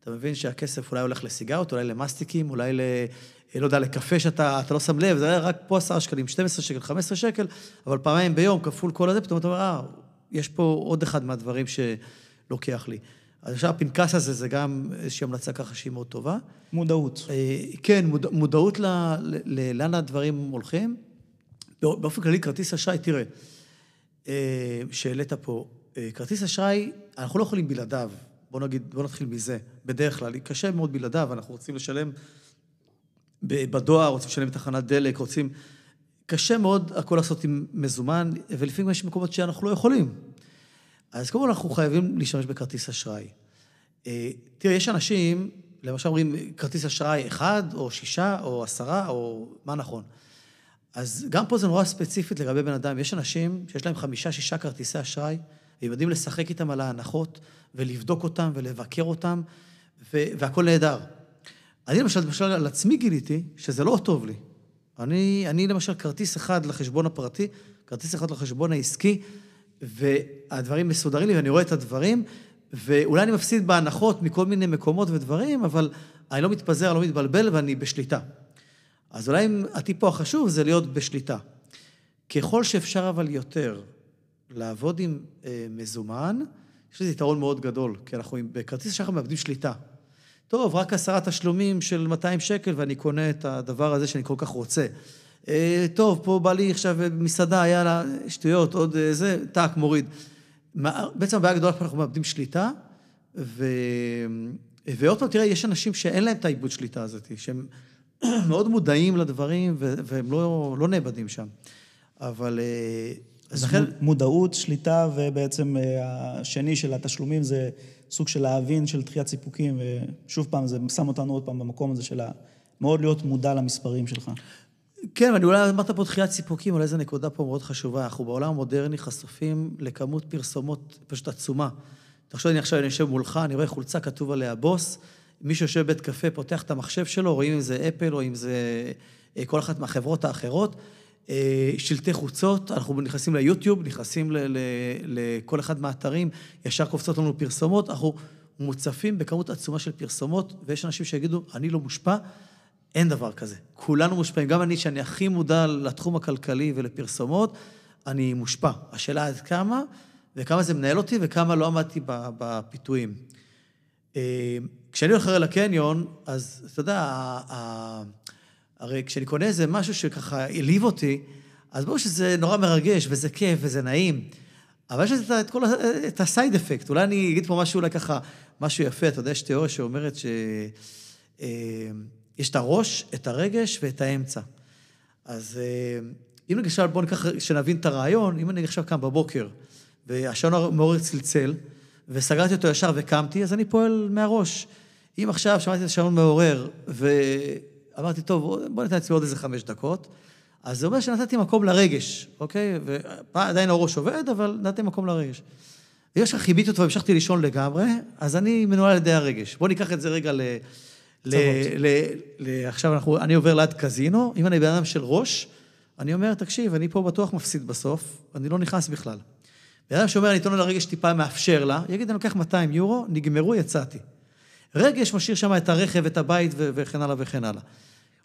אתה מבין שהכסף אולי הולך לסיגרות, אולי למסטיקים, אולי לא יודע, לקפה שאתה לא שם לב, זה היה רק פה עשרה שקלים, 12 שקל, 15 שקל, אבל פעמיים ביום, כפול כל הזה, פתאום אתה אומר, אה, יש פה עוד אחד מהדברים שלוקח לי. אז עכשיו הפנקס הזה זה גם איזושהי המלצה ככה שהיא מאוד טובה.
מודעות.
אה, כן, מודע, מודעות לאן הדברים הולכים. באופן כללי, כרטיס אשראי, תראה, אה, שהעלית פה, כרטיס אשראי, אנחנו לא יכולים בלעדיו. בוא נגיד, בוא נתחיל מזה. בדרך כלל, קשה מאוד בלעדיו, אנחנו רוצים לשלם בדואר, רוצים לשלם בתחנת דלק, רוצים... קשה מאוד הכל לעשות עם מזומן, ולפעמים יש מקומות שאנחנו לא יכולים. אז קודם כל אנחנו חייבים להשתמש בכרטיס אשראי. אה, תראה, יש אנשים, למשל אומרים, כרטיס אשראי אחד, או שישה, או עשרה, או מה נכון. אז גם פה זה נורא ספציפית לגבי בן אדם. יש אנשים שיש להם חמישה, שישה כרטיסי אשראי, והם יודעים לשחק איתם על ההנחות, ולבדוק אותם, ולבקר אותם, והכול נהדר. אני למשל, למשל, על עצמי גיליתי שזה לא טוב לי. אני, אני למשל, כרטיס אחד לחשבון הפרטי, כרטיס אחד לחשבון העסקי, והדברים מסודרים לי, ואני רואה את הדברים, ואולי אני מפסיד בהנחות מכל מיני מקומות ודברים, אבל אני לא מתפזר, אני לא מתבלבל, ואני בשליטה. אז אולי הטיפו החשוב זה להיות בשליטה. ככל שאפשר אבל יותר לעבוד עם אה, מזומן, יש לזה יתרון מאוד גדול, כי אנחנו בכרטיס אשראי מאבדים שליטה. טוב, רק עשרה תשלומים של 200 שקל ואני קונה את הדבר הזה שאני כל כך רוצה. אה, טוב, פה בא לי עכשיו מסעדה, יאללה, שטויות, עוד אה, זה, טאק, מוריד. בעצם הבעיה הגדולה אנחנו מאבדים שליטה, ו... ועוד פעם, תראה, יש אנשים שאין להם את העיבוד שליטה הזאת, שהם [CLEARS THROAT] מאוד מודעים לדברים והם לא, לא נאבדים שם. אבל... אה,
אז לכן... מודעות, שליטה, ובעצם השני של התשלומים זה סוג של להבין של דחיית סיפוקים, ושוב פעם, זה שם אותנו עוד פעם במקום הזה של מאוד להיות מודע למספרים שלך.
כן, ואני אולי אמרת פה דחיית סיפוקים, אולי זו נקודה פה מאוד חשובה. אנחנו בעולם המודרני חשופים לכמות פרסומות פשוט עצומה. תחשוב, אני עכשיו יושב מולך, אני רואה חולצה, כתוב עליה בוס, מישהו יושב בבית קפה, פותח את המחשב שלו, רואים אם זה אפל או אם זה אה, כל אחת מהחברות האחרות. אה, שלטי חוצות, אנחנו נכנסים ליוטיוב, נכנסים לכל אחד מהאתרים, ישר קופצות לנו פרסומות, אנחנו מוצפים בכמות עצומה של פרסומות, ויש אנשים שיגידו, אני לא מושפע, אין דבר כזה. כולנו מושפעים, גם אני, שאני הכי מודע לתחום הכלכלי ולפרסומות, אני מושפע. השאלה עד כמה, וכמה זה מנהל אותי, וכמה לא עמדתי בפיתויים. אה, כשאני הולך לקניון, אז אתה יודע, הרי כשאני קונה איזה משהו שככה העליב אותי, אז ברור שזה נורא מרגש, וזה כיף, וזה נעים. אבל יש לזה את כל, את הסייד אפקט. אולי אני אגיד פה משהו, אולי ככה, משהו יפה. אתה יודע, יש תיאוריה שאומרת שיש אה, את הראש, את הרגש ואת האמצע. אז אה, אם למשל, בואו ניקח, שנבין את הרעיון, אם אני עכשיו קם בבוקר, והשעון המעורר צלצל, וסגרתי אותו ישר וקמתי, אז אני פועל מהראש. אם עכשיו שמעתי את השעון מעורר, ו... אמרתי, טוב, בוא ניתן לעצמי עוד איזה חמש דקות. אז זה אומר שנתתי מקום לרגש, אוקיי? ועדיין הראש עובד, אבל נתתי מקום לרגש. בגלל שכיביתי אותו והמשכתי לישון לגמרי, אז אני מנוהל על ידי הרגש. בואו ניקח את זה רגע ל... ל, ל, ל עכשיו אנחנו, אני עובר ליד קזינו, אם אני בן אדם של ראש, אני אומר, תקשיב, אני פה בטוח מפסיד בסוף, אני לא נכנס בכלל. בן אדם שאומר, אני אתן לו לרגש טיפה מאפשר לה, יגיד, אני לוקח 200 יורו, נגמרו, יצאתי. רגש משאיר שם את הרכב, את הבית וכן הלאה וכן הלאה.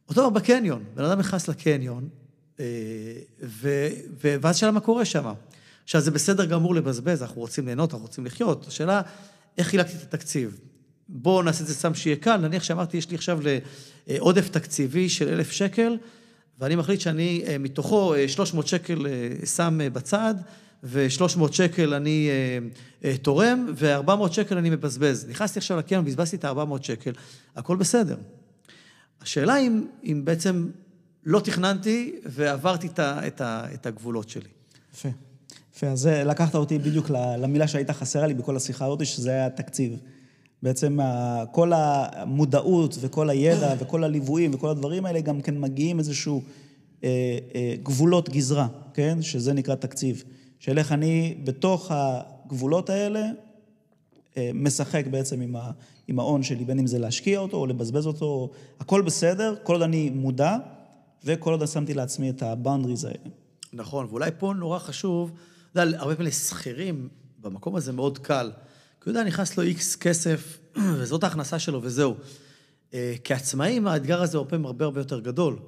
אותו דבר בקניון, בן אדם נכנס לקניון, אה, ו... ואז שאלה מה קורה שם. עכשיו, זה בסדר גמור לבזבז, אנחנו רוצים ליהנות, אנחנו רוצים לחיות. השאלה, איך חילקתי את התקציב? בואו נעשה את זה סתם שיהיה קל, נניח שאמרתי, יש לי עכשיו עודף תקציבי של אלף שקל, ואני מחליט שאני אה, מתוכו 300 אה, שקל שם בצד, ו-300 שקל אני אה, אה, תורם, ו-400 שקל אני מבזבז. נכנסתי עכשיו לקרן, בזבזתי את ה-400 שקל, הכל בסדר. השאלה אם, אם בעצם לא תכננתי ועברתי את, ה, את, ה, את הגבולות שלי.
יפה. יפה, אז לקחת אותי בדיוק למילה שהייתה חסרה לי בכל השיחה הזאת, שזה היה תקציב. בעצם כל המודעות וכל הידע [COUGHS] וכל הליוויים וכל הדברים האלה גם כן מגיעים איזשהו אה, אה, גבולות גזרה, כן? שזה נקרא תקציב. של איך אני בתוך הגבולות האלה אה, משחק בעצם עם, ההון שלי, בין אם זה להשקיע אותו או לבזבז אותו, הכל בסדר, כל עוד אני מודע וכל עוד שמתי לעצמי את הבאונדריז האלה.
נכון, ואולי פה נורא חשוב, אתה יודע, הרבה פעמים לשכירים, במקום הזה מאוד קל. כי הוא יודע, נכנס לו איקס כסף, [CLEARS THROAT] וזאת ההכנסה שלו וזהו. כעצמאים, האתגר הזה הוא הרבה הרבה יותר גדול.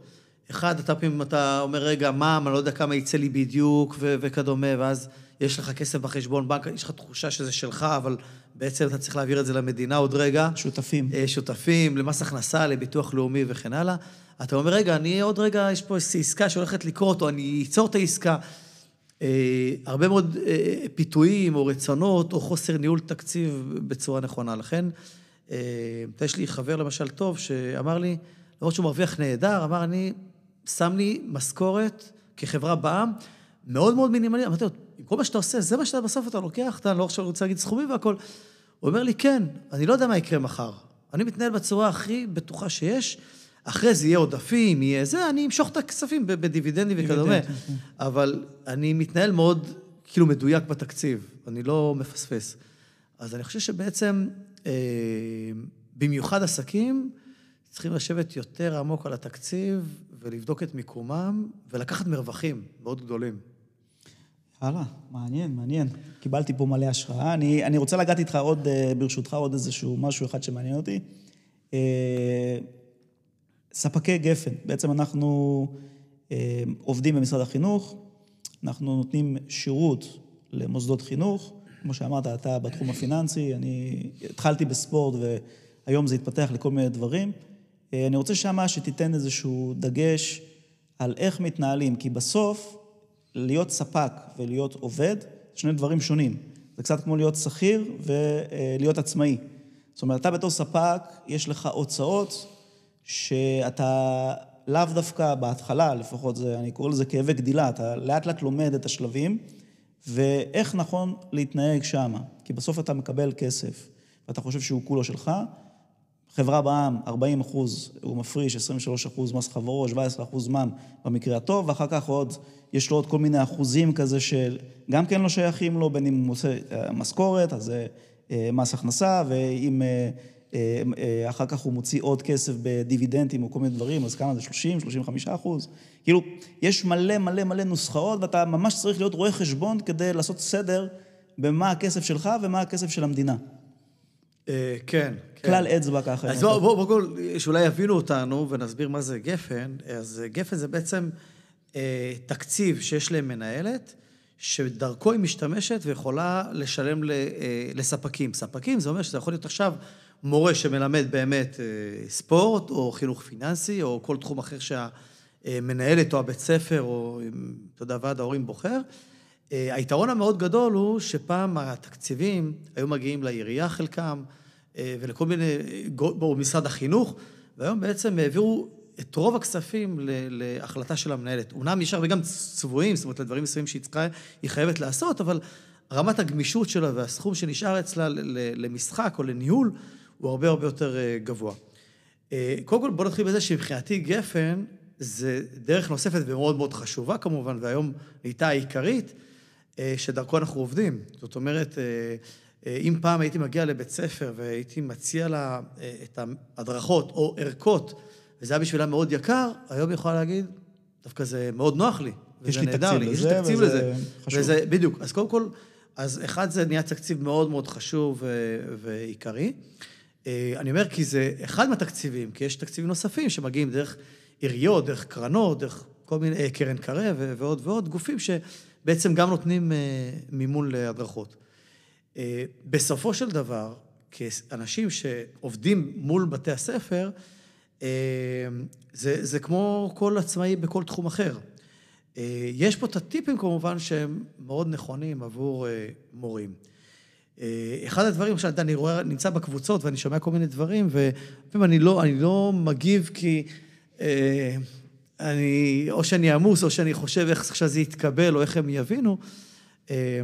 אחד, אתה פעמים אתה אומר, רגע, מה, אני לא יודע כמה יצא לי בדיוק ו- וכדומה, ואז יש לך כסף בחשבון בנק, יש לך תחושה שזה שלך, אבל בעצם אתה צריך להעביר את זה למדינה עוד רגע.
שותפים.
אה, שותפים, למס הכנסה, לביטוח לאומי וכן הלאה. אתה אומר, רגע, אני עוד רגע, יש פה איזושהי עסקה שהולכת לקרות, או אני אצור את העסקה. אה, הרבה מאוד אה, פיתויים או רצונות, או חוסר ניהול תקציב בצורה נכונה. לכן, אה, יש לי חבר למשל טוב, שאמר לי, למרות שהוא מרוויח נהדר, אמר, אני שם לי משכורת כחברה בע"מ, מאוד מאוד מינימלי. אמרתי לו, עם כל מה שאתה עושה, זה מה שאתה בסוף אתה לוקח? אתה לא עכשיו רוצה להגיד סכומים והכול. הוא אומר לי, כן, אני לא יודע מה יקרה מחר. אני מתנהל בצורה הכי בטוחה שיש. אחרי זה יהיה עודפים, יהיה זה, אני אמשוך את הכספים בדיבידנדים וכדומה. כן. אבל אני מתנהל מאוד, כאילו, מדויק בתקציב. אני לא מפספס. אז אני חושב שבעצם, אה, במיוחד עסקים, צריכים לשבת יותר עמוק על התקציב ולבדוק את מיקומם ולקחת מרווחים מאוד גדולים.
הלאה, מעניין, מעניין. קיבלתי פה מלא השראה. אני, אני רוצה לגעת איתך עוד, אה, ברשותך, עוד איזשהו משהו אחד שמעניין אותי. אה, ספקי גפן, בעצם אנחנו אה, עובדים במשרד החינוך, אנחנו נותנים שירות למוסדות חינוך. כמו שאמרת, אתה בתחום הפיננסי, אני התחלתי בספורט והיום זה התפתח לכל מיני דברים. אה, אני רוצה שמה שתיתן איזשהו דגש על איך מתנהלים, כי בסוף להיות ספק ולהיות עובד, שני דברים שונים. זה קצת כמו להיות שכיר ולהיות עצמאי. זאת אומרת, אתה בתור ספק, יש לך הוצאות שאתה לאו דווקא בהתחלה, לפחות זה, אני קורא לזה כאבי גדילה, אתה לאט לאט לומד את השלבים, ואיך נכון להתנהג שם. כי בסוף אתה מקבל כסף, ואתה חושב שהוא כולו שלך, חברה בע"מ, 40 אחוז, הוא מפריש 23 אחוז מס חברות, 17 אחוז מע"מ במקרה הטוב, ואחר כך עוד, יש לו עוד כל מיני אחוזים כזה של, גם כן לא שייכים לו, בין אם הוא עושה אה, משכורת, אז זה אה, מס הכנסה, ואם אה, אחר כך הוא מוציא עוד כסף בדיבידנדים או כל מיני דברים, אז כמה זה 30, 35 אחוז? כאילו, יש מלא מלא מלא נוסחאות, ואתה ממש צריך להיות רואה חשבון כדי לעשות סדר במה הכסף שלך ומה הכסף של המדינה.
אה, כן.
כן. כלל אצבע ככה.
אז בואו, בואו, בואו, שאולי יבינו אותנו ונסביר מה זה גפן. אז גפן זה בעצם אה, תקציב שיש להם מנהלת, שדרכו היא משתמשת ויכולה לשלם אה, לספקים. ספקים זה אומר שזה יכול להיות עכשיו מורה שמלמד באמת ספורט, או חינוך פיננסי, או כל תחום אחר שהמנהלת או הבית ספר, או, אתה יודע, ועד ההורים בוחר. אה, היתרון המאוד גדול הוא שפעם התקציבים היו מגיעים לעירייה חלקם, אה, ולכל מיני, או משרד החינוך, והיום בעצם העבירו את רוב הכספים להחלטה של המנהלת. אומנם נשאר וגם צבועים, זאת אומרת, לדברים מסוימים שהיא צריכה, היא חייבת לעשות, אבל רמת הגמישות שלה והסכום שנשאר אצלה למשחק או לניהול, הוא הרבה הרבה יותר אה, גבוה. קודם כל, בוא נתחיל בזה שמבחינתי גפן זה דרך נוספת ומאוד מאוד חשובה כמובן, והיום נהייתה העיקרית, שדרכו אנחנו עובדים. זאת אומרת, אה, אם פעם הייתי מגיע לבית ספר והייתי מציע לה אה, את ההדרכות או ערכות, וזה היה בשבילה מאוד יקר, היום היא יכולה להגיד, דווקא זה מאוד נוח לי.
יש לי תקציב לזה, יש לי תקציב לזה.
חשוב. וזה, בדיוק. אז קודם כל, אז אחד זה נהיה תקציב מאוד מאוד חשוב ועיקרי. אה, אני אומר כי זה אחד מהתקציבים, כי יש תקציבים נוספים שמגיעים דרך עיריות, דרך קרנות, דרך כל מיני, קרן קרב ועוד ועוד, גופים שבעצם גם נותנים מימון להדרכות. אה, בסופו של דבר, כאנשים שעובדים מול בתי הספר, אה, זה, זה כמו כל עצמאי בכל תחום אחר. אה, יש פה את הטיפים כמובן שהם מאוד נכונים עבור אה, מורים. אה, אחד הדברים, עכשיו, אני רואה, נמצא בקבוצות ואני שומע כל מיני דברים, ולפעמים אני לא, אני לא מגיב כי אה, אני, או שאני עמוס, או שאני חושב איך עכשיו זה יתקבל, או איך הם יבינו. אה,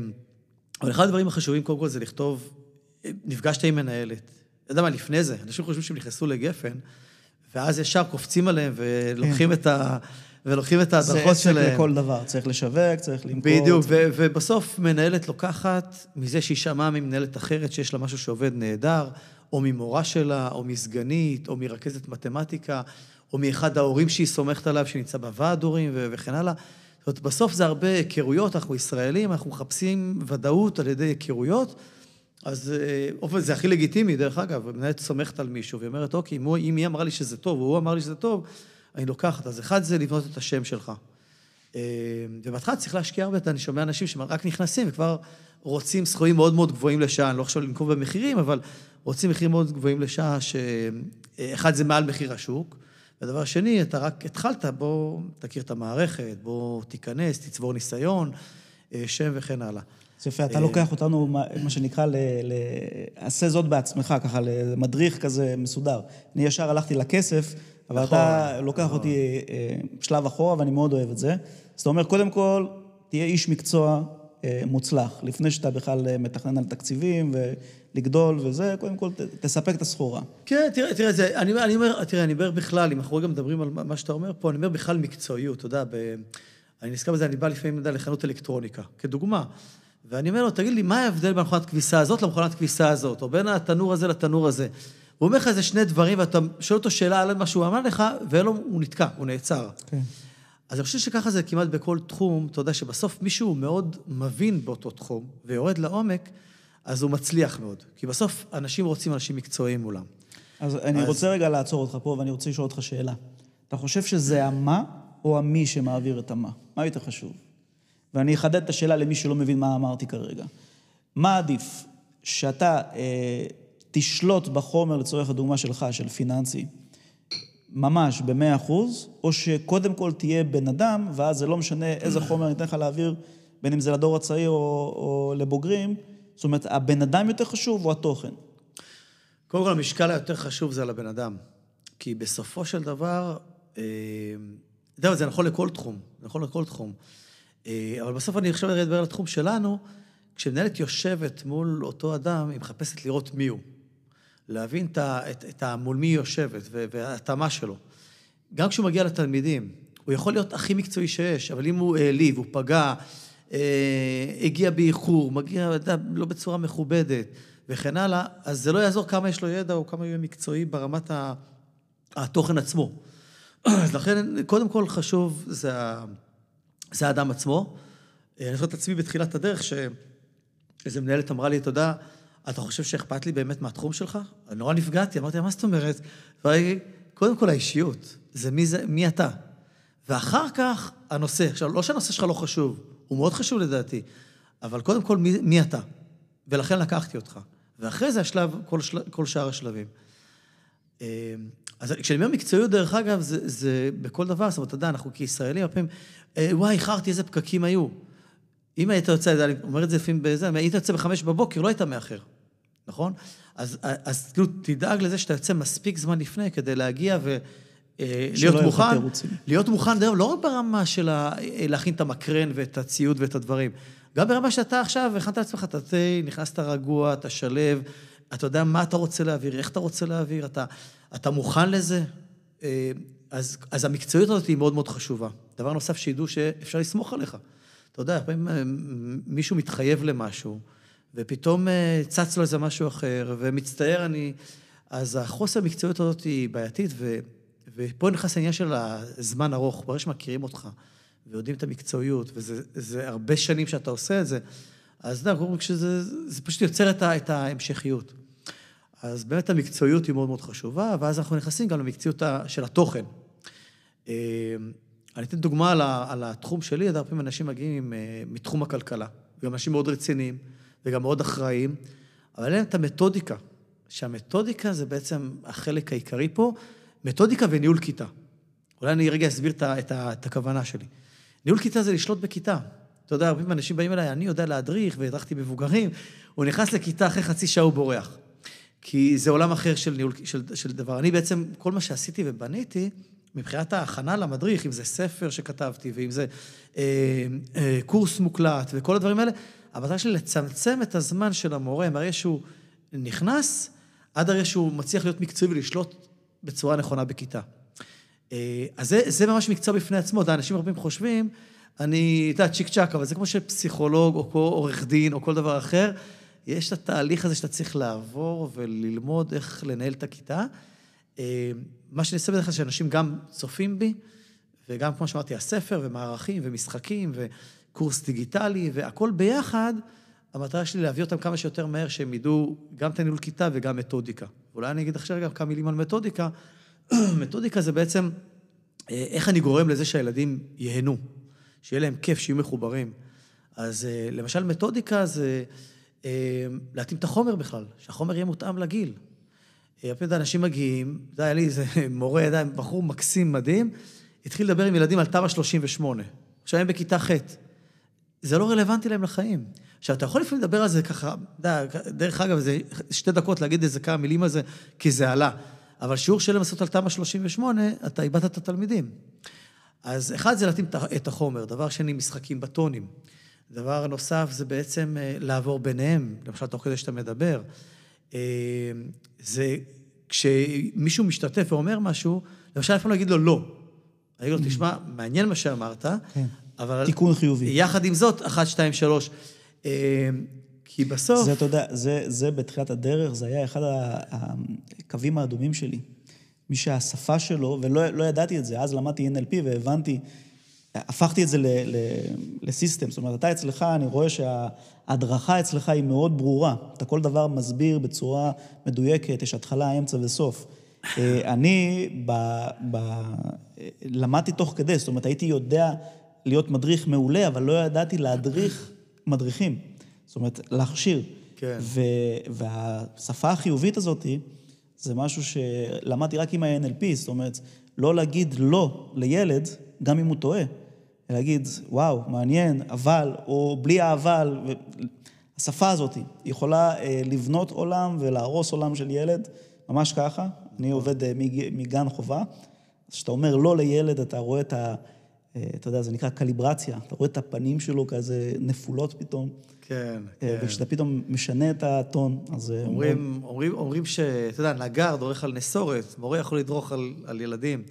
אבל אחד הדברים החשובים, קודם כל, זה לכתוב, נפגשת עם מנהלת. אתה יודע מה, לפני זה, אנשים חושבים שהם נכנסו לגפן, ואז ישר קופצים עליהם ולוקחים. את ה... ולוקחים את ההדרכות שלהם.
זה עסק לכל דבר, צריך לשווק, צריך למכור.
בדיוק, ו- ובסוף מנהלת לוקחת מזה שהיא שמעה ממנהלת אחרת שיש לה משהו שעובד נהדר, או ממורה שלה, או מסגנית, או מרכזת מתמטיקה, או מאחד ההורים שהיא סומכת עליו, שנמצא בוועד הורים וכן הלאה. זאת אומרת, בסוף זה הרבה היכרויות, אנחנו ישראלים, אנחנו מחפשים ודאות על ידי היכרויות. אז אופן, זה הכי לגיטימי, דרך אגב, מנהלת סומכת על מישהו, והיא אומרת, אוקיי, אם היא אמרה לי שזה טוב, והוא אמר לי שזה טוב, אני לוקחת. אז אחד זה לבנות את השם שלך. אה, ובהתחלה צריך להשקיע הרבה, אני שומע אנשים שרק נכנסים וכבר רוצים סכומים מאוד מאוד גבוהים לשעה, אני לא חושב לנקוב במחירים, אבל רוצים מחירים מאוד גבוהים לשעה, שאחד זה מעל מחיר השוק, ודבר שני, אתה רק התחלת, בוא תכיר את המערכת, בוא תיכנס, תצבור ניסיון, אה, שם וכן הלאה.
זה יפה, אתה לוקח אותנו, מה שנקרא, עשה זאת בעצמך, ככה, למדריך כזה מסודר. אני ישר הלכתי לכסף, אבל נכון, אתה לוקח נכון. אותי אה, שלב אחורה, ואני מאוד אוהב את זה. זאת אומרת, קודם כל, תהיה איש מקצוע אה, מוצלח, לפני שאתה בכלל אה, מתכנן על תקציבים ולגדול וזה, קודם כל תספק את הסחורה.
כן, תראה, תראה, זה, אני, אני אומר, תראה, אני אומר בכלל, אם אנחנו רגע מדברים על מה שאתה אומר פה, אני אומר בכלל מקצועיות, אתה יודע, ב, אני נזכר בזה, אני בא לפעמים, יודע, לחנות אלקטרוניקה, כדוגמה. ואני אומר לו, תגיד לי, מה ההבדל בין מכונת כביסה הזאת למכונת כביסה הזאת, או בין התנור הזה לתנור הזה? הוא אומר לך איזה שני דברים, ואתה שואל אותו שאלה על מה שהוא אמר לך, ולא, הוא נתקע, הוא נעצר. כן. אז אני חושב שככה זה כמעט בכל תחום, אתה יודע שבסוף מישהו מאוד מבין באותו תחום, ויורד לעומק, אז הוא מצליח מאוד. כי בסוף אנשים רוצים אנשים מקצועיים מולם.
אז אני אז... רוצה רגע לעצור אותך פה, ואני רוצה לשאול אותך שאלה. אתה חושב שזה המה או המי שמעביר את המה? מה יותר חשוב? ואני אחדד את השאלה למי שלא מבין מה אמרתי כרגע. מה עדיף? שאתה אה, תשלוט בחומר, לצורך הדוגמה שלך, של פיננסי, ממש במאה אחוז, או שקודם כל תהיה בן אדם, ואז זה לא משנה איזה חומר אני אתן לך להעביר, בין אם זה לדור הצעיר או, או לבוגרים, זאת אומרת, הבן אדם יותר חשוב או התוכן?
קודם כל, המשקל היותר חשוב זה על הבן אדם. כי בסופו של דבר, אתה יודע, זה נכון לכל תחום, זה נכון לכל תחום. אה, אבל בסוף אני עכשיו אדבר על התחום שלנו, כשמנהלת יושבת מול אותו אדם, היא מחפשת לראות מי הוא. להבין את, את, מול מי היא יושבת וההתאמה שלו. גם כשהוא מגיע לתלמידים, הוא יכול להיות הכי מקצועי שיש, אבל אם הוא העליב, הוא פגע, הגיע באיחור, מגיע לא בצורה מכובדת וכן הלאה, אז זה לא יעזור כמה יש לו ידע או כמה יהיה מקצועי ברמת התוכן עצמו. [CLEARS THROAT] אז לכן, קודם כל חשוב, זה, זה האדם עצמו. אני זוכר את עצמי בתחילת הדרך, שאיזה מנהלת אמרה לי, תודה, אתה חושב שאכפת לי באמת מהתחום שלך? אני נורא נפגעתי, אמרתי, מה זאת אומרת? קודם כל האישיות, זה מי, זה מי אתה. ואחר כך הנושא. עכשיו, לא שהנושא שלך לא חשוב, הוא מאוד חשוב לדעתי, אבל קודם כל מי, מי אתה. ולכן לקחתי אותך. ואחרי זה השלב, כל, של, כל שאר השלבים. אמ, אז כשאני אומר מקצועיות, דרך אגב, זה, זה בכל דבר, זאת אומרת, אתה יודע, אנחנו כישראלים, לפעמים, אה, וואי, איחרתי, איזה פקקים היו. אם היית יוצא, אני אומר את זה לפעמים בזה, אם היית יוצא בחמש בבוקר, לא היית מאחר. נכון? אז, אז כאילו, תדאג לזה שאתה יוצא מספיק זמן לפני כדי להגיע ו... אה, להיות מוכן, להיות מוכן, לא רק ברמה של אה, להכין את המקרן ואת הציוד ואת הדברים, גם ברמה שאתה עכשיו הכנת לעצמך את התה, נכנסת רגוע, אתה שלב, אתה יודע מה אתה רוצה להעביר, איך אתה רוצה להעביר, אתה, אתה מוכן לזה. אה, אז, אז המקצועיות הזאת היא מאוד מאוד חשובה. דבר נוסף, שידעו שאפשר לסמוך עליך. אתה יודע, לפעמים מישהו מתחייב למשהו, ופתאום צץ לו איזה משהו אחר, ומצטער אני... אז החוסר מקצועיות הזאת היא בעייתית, ו... ופה נכנס העניין של הזמן ארוך, ברגע שמכירים אותך ויודעים את המקצועיות, וזה הרבה שנים שאתה עושה את זה, אז אתה יודע, זה פשוט יוצר את, ה, את ההמשכיות. אז באמת המקצועיות היא מאוד מאוד חשובה, ואז אנחנו נכנסים גם למקצועיות של התוכן. אה, אני אתן דוגמה על, על התחום שלי, הרבה פעמים אנשים מגיעים אה, מתחום הכלכלה, גם אנשים מאוד רציניים. וגם מאוד אחראיים, אבל אין להם את המתודיקה, שהמתודיקה זה בעצם החלק העיקרי פה, מתודיקה וניהול כיתה. אולי אני רגע אסביר את, את, את הכוונה שלי. ניהול כיתה זה לשלוט בכיתה. אתה יודע, הרבה אנשים באים אליי, אני יודע להדריך והדרכתי מבוגרים, הוא נכנס לכיתה, אחרי חצי שעה הוא בורח. כי זה עולם אחר של ניהול, של, של דבר. אני בעצם, כל מה שעשיתי ובניתי, מבחינת ההכנה למדריך, אם זה ספר שכתבתי, ואם זה אה, אה, קורס מוקלט וכל הדברים האלה, המטרה שלי לצמצם את הזמן של המורה מהרגע שהוא נכנס, עד הרגע שהוא מצליח להיות מקצועי ולשלוט בצורה נכונה בכיתה. אה, אז זה, זה ממש מקצוע בפני עצמו, אתה אנשים רבים חושבים, אני, אתה יודע, צ'יק צ'אק, אבל זה כמו שפסיכולוג או עורך דין או כל דבר אחר, יש את התהליך הזה שאתה צריך לעבור וללמוד איך לנהל את הכיתה. אה, מה שאני עושה בדרך כלל, שאנשים גם צופים בי, וגם, כמו שאמרתי, הספר ומערכים ומשחקים וקורס דיגיטלי, והכול ביחד, המטרה שלי להביא אותם כמה שיותר מהר, שהם ידעו גם את הניהול כיתה וגם מתודיקה. אולי אני אגיד עכשיו גם כמה מילים על מתודיקה. [CLEARS THROAT] מתודיקה זה בעצם אה, איך אני גורם לזה שהילדים ייהנו, שיהיה להם כיף, שיהיו מחוברים. אז אה, למשל מתודיקה זה להתאים את החומר בכלל, שהחומר יהיה מותאם לגיל. הרבה פעמים אנשים מגיעים, אתה יודע, היה לי איזה [LAUGHS] מורה, יודע, בחור מקסים, מדהים, התחיל לדבר עם ילדים על תמ"א 38. עכשיו הם בכיתה ח'. זה לא רלוונטי להם לחיים. עכשיו, אתה יכול לפעמים לדבר על זה ככה, דרך אגב, זה שתי דקות להגיד איזה כמה מילים על זה, כי זה עלה. אבל שיעור שלם לעשות על תמ"א 38, אתה איבדת את התלמידים. אז אחד זה להתאים את החומר, דבר שני, משחקים בטונים. דבר נוסף זה בעצם אה, לעבור ביניהם, למשל, תוך כדי שאתה מדבר. אה, זה כשמישהו משתתף ואומר משהו, למשל, אף פעם לא אגיד לו לא. אני אגיד לו, תשמע, מעניין מה שאמרת,
כן.
אבל...
תיקון חיובי.
יחד עם זאת, אחת, שתיים, שלוש. אה, כי בסוף...
זה, אתה יודע, זה, זה בתחילת הדרך, זה היה אחד הקווים האדומים שלי. מי שהשפה שלו, ולא לא ידעתי את זה, אז למדתי NLP והבנתי הפכתי את זה לסיסטם. זאת אומרת, אתה אצלך, אני רואה שההדרכה אצלך היא מאוד ברורה. אתה כל דבר מסביר בצורה מדויקת, יש התחלה, אמצע וסוף. אה, אני ב, ב, למדתי תוך כדי, זאת אומרת, הייתי יודע להיות מדריך מעולה, אבל לא ידעתי להדריך מדריכים. זאת אומרת, להכשיר.
כן.
ו, והשפה החיובית הזאת, זה משהו שלמדתי רק עם ה-NLP, זאת אומרת, לא להגיד לא לילד, גם אם הוא טועה. להגיד, וואו, מעניין, אבל, או בלי האבל, השפה הזאת יכולה אה, לבנות עולם ולהרוס עולם של ילד, ממש ככה. אני עובד אה, מגן חובה. כשאתה אומר לא לילד, אתה רואה את ה... אה, אתה יודע, זה נקרא קליברציה. אתה רואה את הפנים שלו כזה נפולות פתאום.
כן, כן.
וכשאתה פתאום משנה את הטון, אז...
אומרים, אומרים, אומרים ש... אתה יודע, נגר דורך על נסורת, מורה יכול לדרוך על, על ילדים.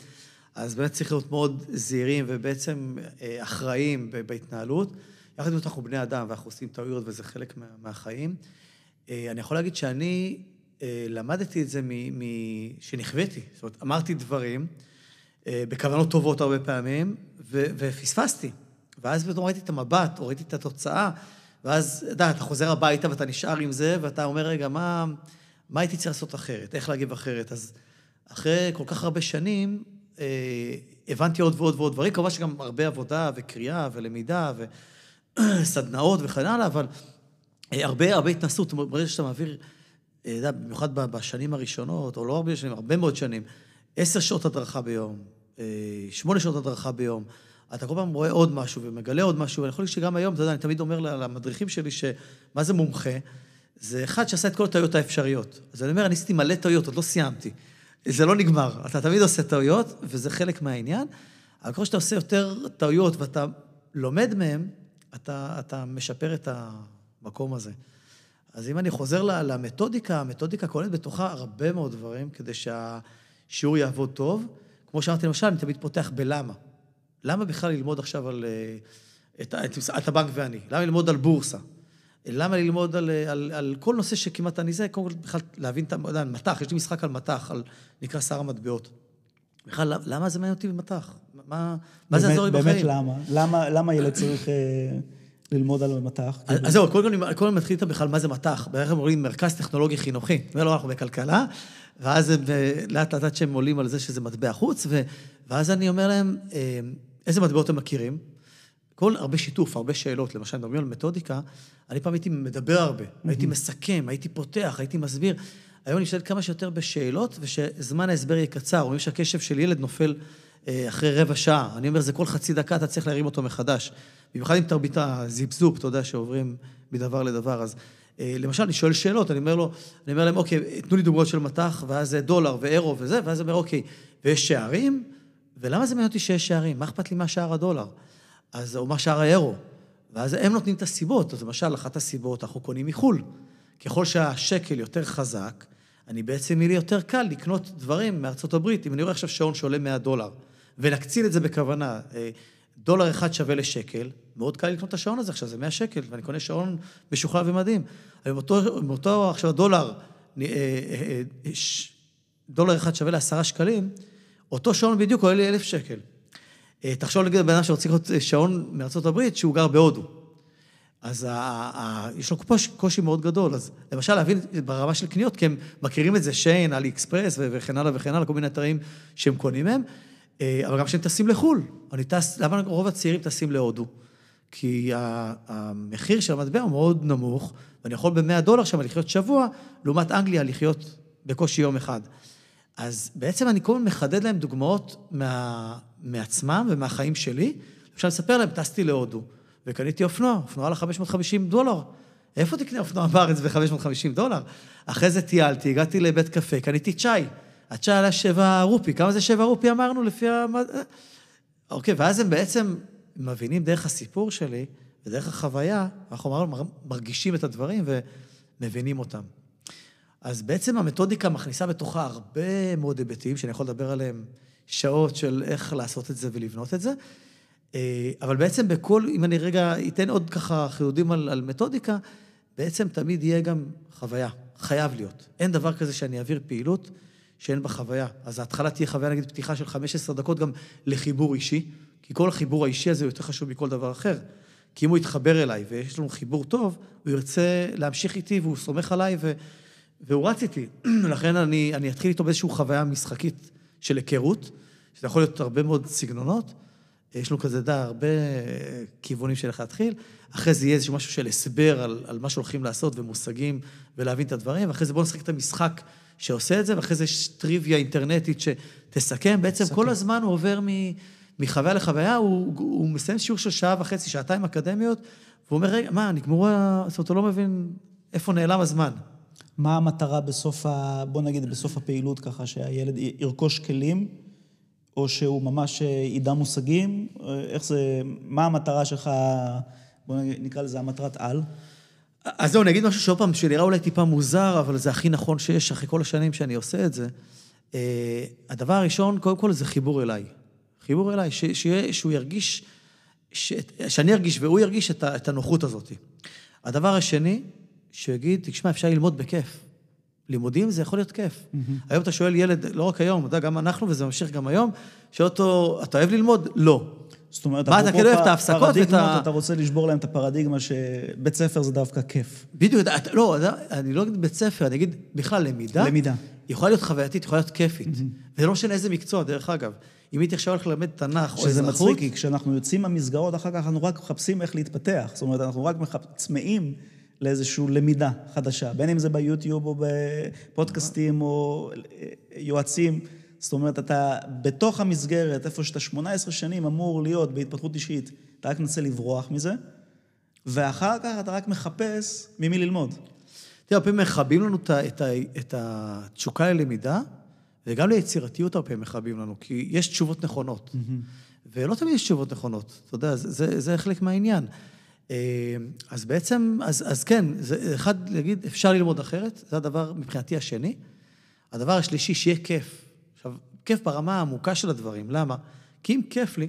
אז באמת צריך להיות מאוד זהירים ובעצם אה, אחראיים בהתנהלות. יחד עם זאת אנחנו בני אדם ואנחנו עושים טעויות וזה חלק מה, מהחיים. אה, אני יכול להגיד שאני אה, למדתי את זה שנכוויתי. זאת אומרת, אמרתי דברים בכוונות טובות הרבה פעמים, ופספסתי. ואז פתאום ראיתי את המבט, או ראיתי את התוצאה, ואז, אתה אתה חוזר הביתה ואתה נשאר עם זה, ואתה אומר, רגע, מה, מה הייתי צריך לעשות אחרת? איך להגיב אחרת? אז אחרי כל כך הרבה שנים, אה, הבנתי עוד ועוד ועוד דברים, כמובן שגם הרבה עבודה וקריאה ולמידה וסדנאות [CLEARS THROAT] וכן הלאה, אבל אה, הרבה הרבה התנסות, ברגע שאתה מעביר, אה, אתה יודע, במיוחד בשנים הראשונות, או לא הרבה שנים, הרבה מאוד שנים, עשר שעות הדרכה ביום, שמונה שעות הדרכה ביום, אתה כל פעם רואה עוד משהו ומגלה עוד משהו, ואני יכול להגיד שגם היום, אתה יודע, אני תמיד אומר למדריכים שלי, שמה זה מומחה? זה אחד שעשה את כל הטעויות האפשריות. אז אני אומר, אני עשיתי מלא טעויות, עוד לא סיימתי. זה לא נגמר. אתה תמיד עושה טעויות, וזה חלק מהעניין, אבל ככל שאתה עושה יותר טעויות ואתה לומד מהן, אתה, אתה משפר את המקום הזה. אז אם אני חוזר למתודיקה, המתודיקה כוללת בתוכה הרבה מאוד דברים כדי שהשיעור יעבוד טוב. כמו שאמרתי, למשל, אני תמיד פותח בלמה. למה בכלל ללמוד עכשיו על... אה, את, את, את הבנק ואני? למה ללמוד על בורסה? למה ללמוד על, על, על כל נושא שכמעט אני זה, קודם כל בכלל להבין את המטח, יש לי משחק על מטח, על, נקרא שר המטבעות. בכלל, למה זה מעניין אותי במטח? מה, מה זה יעזור לי בחיים?
באמת למה? למה, למה ילד צריך אה, ללמוד על מטח?
אז? זהו, קודם כל אני מתחיל איתם בכלל מה זה מטח. בערך הם אומרים מרכז טכנולוגי חינוכי. אומר לו, אנחנו בכלכלה, ואז הם אה, לאט לאט שהם עולים על זה שזה מטבע חוץ, ואז אני אומר להם, אה, איזה מטבעות הם מכירים? כל הרבה שיתוף, הרבה שאלות, למשל, מדברים על מתודיקה, אני פעם הייתי מדבר הרבה, mm-hmm. הייתי מסכם, הייתי פותח, הייתי מסביר. היום אני משתדל כמה שיותר בשאלות, ושזמן ההסבר יהיה קצר. רואים שהקשב של ילד נופל אה, אחרי רבע שעה. אני אומר, זה כל חצי דקה אתה צריך להרים אותו מחדש. במיוחד עם תרבית הזיפזופ, אתה יודע, שעוברים מדבר לדבר. אז למשל, אני שואל שאלות, אני אומר לו, אני אומר להם, אוקיי, תנו לי דוגמאות של מטח, ואז דולר ואירו וזה, ואז אני אומר, אוקיי, ויש שערים? ולמה זה מעניין אותי שיש שערים? מה אכפת לי מה שער הדולר? אז, או מה שער האירו? ואז הם נותנים את הסיבות. אז למשל, אחת הסיבות, אנחנו קונים מחו"ל. ככל שהשקל יותר חזק, אני בעצם, יהיה לי יותר קל לקנות דברים מארצות הברית. אם אני רואה עכשיו שעון שעולה 100 דולר, ונקציל את זה בכוונה, אה, דולר אחד שווה לשקל, מאוד קל לקנות את השעון הזה עכשיו, זה 100 שקל, ואני קונה שעון משוכלל ומדהים. אבל באותו, עכשיו הדולר, אה, אה, דולר אחד שווה לעשרה שקלים, אותו שעון בדיוק עולה לי אלף שקל. תחשוב נגיד בן אדם שרוצה לקנות שעון מארצות הברית, שהוא גר בהודו. אז ה, ה, יש לו קושי, קושי מאוד גדול. אז למשל, להבין ברמה של קניות, כי הם מכירים את זה, שיין, אלי אקספרס וכן הלאה וכן הלאה, כל מיני אתרים שהם קונים מהם, אה, אבל גם כשהם טסים לחו"ל. אני טס, למה רוב הצעירים טסים להודו? כי המחיר של המטבע הוא מאוד נמוך, ואני יכול ב-100 דולר שם לחיות שבוע, לעומת אנגליה לחיות בקושי יום אחד. אז בעצם אני כל הזמן מחדד להם דוגמאות מה, מעצמם ומהחיים שלי. אפשר לספר להם, טסתי להודו. וקניתי אופנוע, אופנוע עלה 550 דולר. איפה תקנה אופנוע בארץ ב-550 דולר? אחרי זה טיילתי, הגעתי לבית קפה, קניתי צ'אי. הצ'אי עלה 7 רופי. כמה זה 7 רופי אמרנו לפי ה... אוקיי, ואז הם בעצם מבינים דרך הסיפור שלי ודרך החוויה, אנחנו מרגישים את הדברים ומבינים אותם. אז בעצם המתודיקה מכניסה בתוכה הרבה מאוד היבטים, שאני יכול לדבר עליהם שעות של איך לעשות את זה ולבנות את זה. אה, אבל בעצם בכל, אם אני רגע אתן עוד ככה חידודים על, על מתודיקה, בעצם תמיד יהיה גם חוויה, חייב להיות. אין דבר כזה שאני אעביר פעילות שאין בה חוויה. אז ההתחלה תהיה חוויה, נגיד, פתיחה של 15 דקות גם לחיבור אישי, כי כל החיבור האישי הזה הוא יותר חשוב מכל דבר אחר. כי אם הוא יתחבר אליי ויש לנו חיבור טוב, הוא ירצה להמשיך איתי והוא סומך עליי ו... והוא רץ איתי. [CLEARS THROAT] לכן אני, אני אתחיל איתו באיזושהי חוויה משחקית של היכרות, שזה יכול להיות הרבה מאוד סגנונות. יש לו כזה, דה, הרבה כיוונים של איך להתחיל. אחרי זה יהיה איזשהו משהו של הסבר על, על מה שהולכים לעשות ומושגים ולהבין את הדברים, ואחרי זה בואו נשחק את המשחק שעושה את זה, ואחרי זה יש טריוויה אינטרנטית שתסכם. בעצם תסכם. כל הזמן הוא עובר מ, מחוויה לחוויה, הוא, הוא מסיים שיעור של שעה וחצי, שעתיים אקדמיות, והוא אומר, רגע, מה, נגמרו ה... זאת אומרת, הוא לא מבין איפה נעלם הזמן.
מה המטרה בסוף ה... בוא נגיד, בסוף הפעילות ככה, שהילד ירכוש כלים? או שהוא ממש אה, ידע מושגים? אה, איך זה, מה המטרה שלך, בוא נקרא לזה המטרת על?
אז זהו, אני אגיד משהו שעוד פעם, שנראה אולי טיפה מוזר, אבל זה הכי נכון שיש אחרי כל השנים שאני עושה את זה. אה, הדבר הראשון, קודם כל, זה חיבור אליי. חיבור אליי, ש, שיהיה, שהוא ירגיש, ש, שאני ארגיש והוא ירגיש את, את הנוחות הזאת. הדבר השני, שיגיד, תשמע, אפשר ללמוד בכיף. לימודים זה יכול להיות כיף. Mm-hmm. היום אתה שואל ילד, לא רק היום, אתה יודע, גם אנחנו, וזה ממשיך גם היום, שואל אותו, אתה אוהב ללמוד? לא.
זאת אומרת,
מה, אתה כאילו אוהב את ההפסקות
ואת ה... אתה רוצה לשבור להם את הפרדיגמה שבית ספר זה דווקא כיף.
בדיוק, אתה, לא, אני לא אגיד בית ספר, אני אגיד בכלל למידה.
למידה.
יכולה להיות חווייתית, יכולה להיות כיפית. Mm-hmm. וזה לא משנה איזה מקצוע, דרך אגב. אם הייתי עכשיו הולך ללמד תנ"ך או אזרחות... שזה
מצחיק, כי כשאנחנו יוצאים מהמסגרות, אחר כך אנחנו רק מחפשים איך להתפתח. זאת אומרת, אנחנו רק צמאים לאיזושהי למידה חדשה, בין אם זה ביוטיוב או בפודקאסטים או יועצים. זאת אומרת, אתה בתוך המסגרת, איפה שאתה 18 שנים אמור להיות בהתפתחות אישית, אתה רק מנסה לברוח מזה, ואחר כך אתה רק מחפש ממי ללמוד.
תראה, הרבה פעמים מכבים לנו את, את, את התשוקה ללמידה, וגם ליצירתיות הרבה פעמים מכבים לנו, כי יש תשובות נכונות. Mm-hmm. ולא תמיד יש תשובות נכונות, אתה יודע, זה, זה, זה חלק מהעניין. אה, אז בעצם, אז, אז כן, זה אחד, להגיד, אפשר ללמוד אחרת, זה הדבר מבחינתי השני. הדבר השלישי, שיהיה כיף. כיף ברמה העמוקה של הדברים, למה? כי אם כיף לי,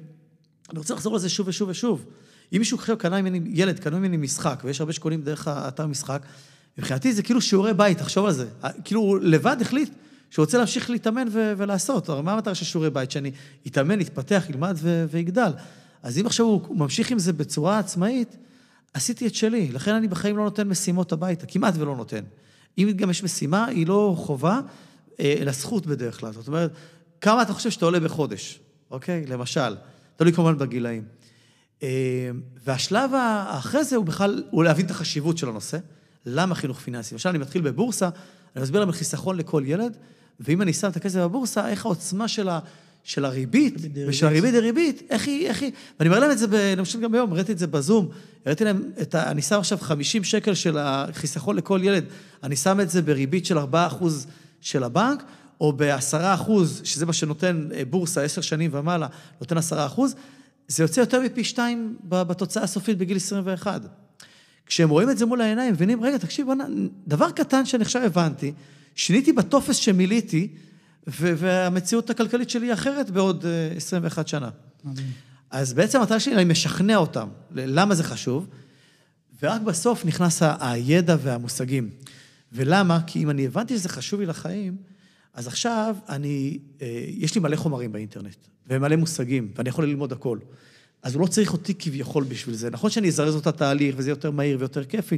אני רוצה לחזור לזה שוב ושוב ושוב. אם מישהו עכשיו קנה ממני, ילד קנה ממני משחק, ויש הרבה שקונים דרך האתר משחק, מבחינתי זה כאילו שיעורי בית, תחשוב על זה. כאילו, הוא לבד החליט שהוא רוצה להמשיך להתאמן ו- ולעשות. הרי מה המטרה של שיעורי בית? שאני אתאמן, אתפתח, ילמד ו- ויגדל. אז אם עכשיו הוא ממשיך עם זה בצורה עצמאית, עשיתי את שלי, לכן אני בחיים לא נותן משימות הביתה, כמעט ולא נותן. אם גם יש משימה, היא לא חובה, אה, אלא זכות בדרך כלל. זאת אומרת, כמה אתה חושב שאתה עולה בחודש, אוקיי? למשל, תלוי כמובן בגילאים. אה, והשלב האחרי זה הוא בכלל, הוא להבין את החשיבות של הנושא. למה חינוך פיננסי? למשל, אני מתחיל בבורסה, אני מסביר להם על חיסכון לכל ילד, ואם אני שם את הכסף בבורסה, איך העוצמה של, ה, של הריבית. ושל הריבית דריבית, איך היא, איך היא, ואני אומר להם את זה, ב- חושב גם היום, הראיתי את זה בזום, הראיתי להם, את ה, אני שם עכשיו 50 שקל של החיסכון לכל ילד, אני שם את זה בריבית של 4% של הבנק, או ב-10%, שזה מה שנותן אה, בורסה 10 שנים ומעלה, נותן 10%, זה יוצא יותר מפי שתיים בתוצאה הסופית בגיל 21. כשהם רואים את זה מול העיניים, מבינים, רגע, תקשיב, דבר קטן שאני עכשיו הבנתי, שיניתי בטופס שמילאתי, והמציאות הכלכלית שלי היא אחרת בעוד אה, 21 שנה.
מדהים.
אז בעצם המטרה שלי, אני משכנע אותם, למה זה חשוב, ורק בסוף נכנס הידע והמושגים. ולמה? כי אם אני הבנתי שזה חשוב לי לחיים, אז עכשיו אני, אה, יש לי מלא חומרים באינטרנט, ומלא מושגים, ואני יכול ללמוד הכל. אז הוא לא צריך אותי כביכול בשביל זה. נכון שאני אזרז לו את התהליך, וזה יותר מהיר ויותר כיפי,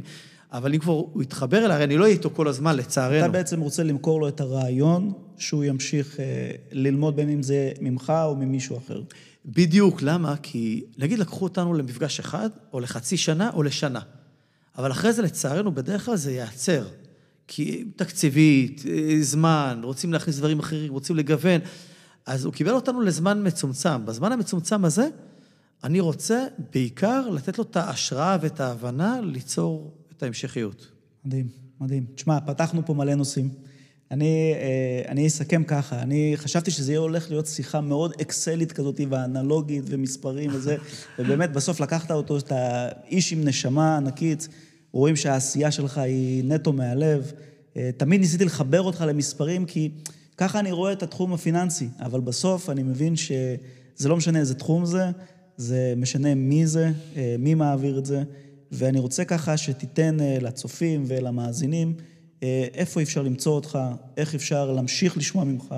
אבל אם כבר הוא יתחבר אליי, אני לא אהיה איתו כל הזמן, לצערנו.
אתה בעצם רוצה למכור לו את הרעיון שהוא ימשיך אה, ללמוד בין אם זה ממך או ממישהו אחר.
בדיוק, למה? כי נגיד לקחו אותנו למפגש אחד, או לחצי שנה, או לשנה. אבל אחרי זה, לצערנו, בדרך כלל זה ייעצר. כי תקציבית, אה, זמן, רוצים להכניס דברים אחרים, רוצים לגוון. אז הוא קיבל אותנו לזמן מצומצם. בזמן המצומצם הזה, אני רוצה בעיקר לתת לו את ההשראה ואת ההבנה ליצור את ההמשכיות.
מדהים, מדהים. תשמע, פתחנו פה מלא נושאים. אני, אה, אני אסכם ככה, אני חשבתי שזה יהיה הולך להיות שיחה מאוד אקסלית כזאת, ואנלוגית, ומספרים וזה, [LAUGHS] ובאמת, בסוף לקחת אותו, את האיש עם נשמה ענקית, רואים שהעשייה שלך היא נטו מהלב. אה, תמיד ניסיתי לחבר אותך למספרים, כי ככה אני רואה את התחום הפיננסי, אבל בסוף אני מבין שזה לא משנה איזה תחום זה, זה משנה מי זה, אה, מי מעביר את זה, ואני רוצה ככה שתיתן אה, לצופים ולמאזינים איפה אפשר למצוא אותך, איך אפשר להמשיך לשמוע ממך,